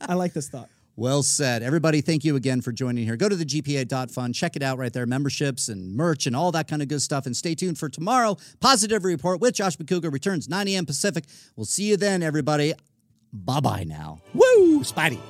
I like this thought Well said. Everybody, thank you again for joining here. Go to the GPA.fund, check it out right there. Memberships and merch and all that kind of good stuff. And stay tuned for tomorrow. Positive Report with Josh Macuga returns 9 a.m. Pacific. We'll see you then, everybody. Bye bye now. Woo! Spidey.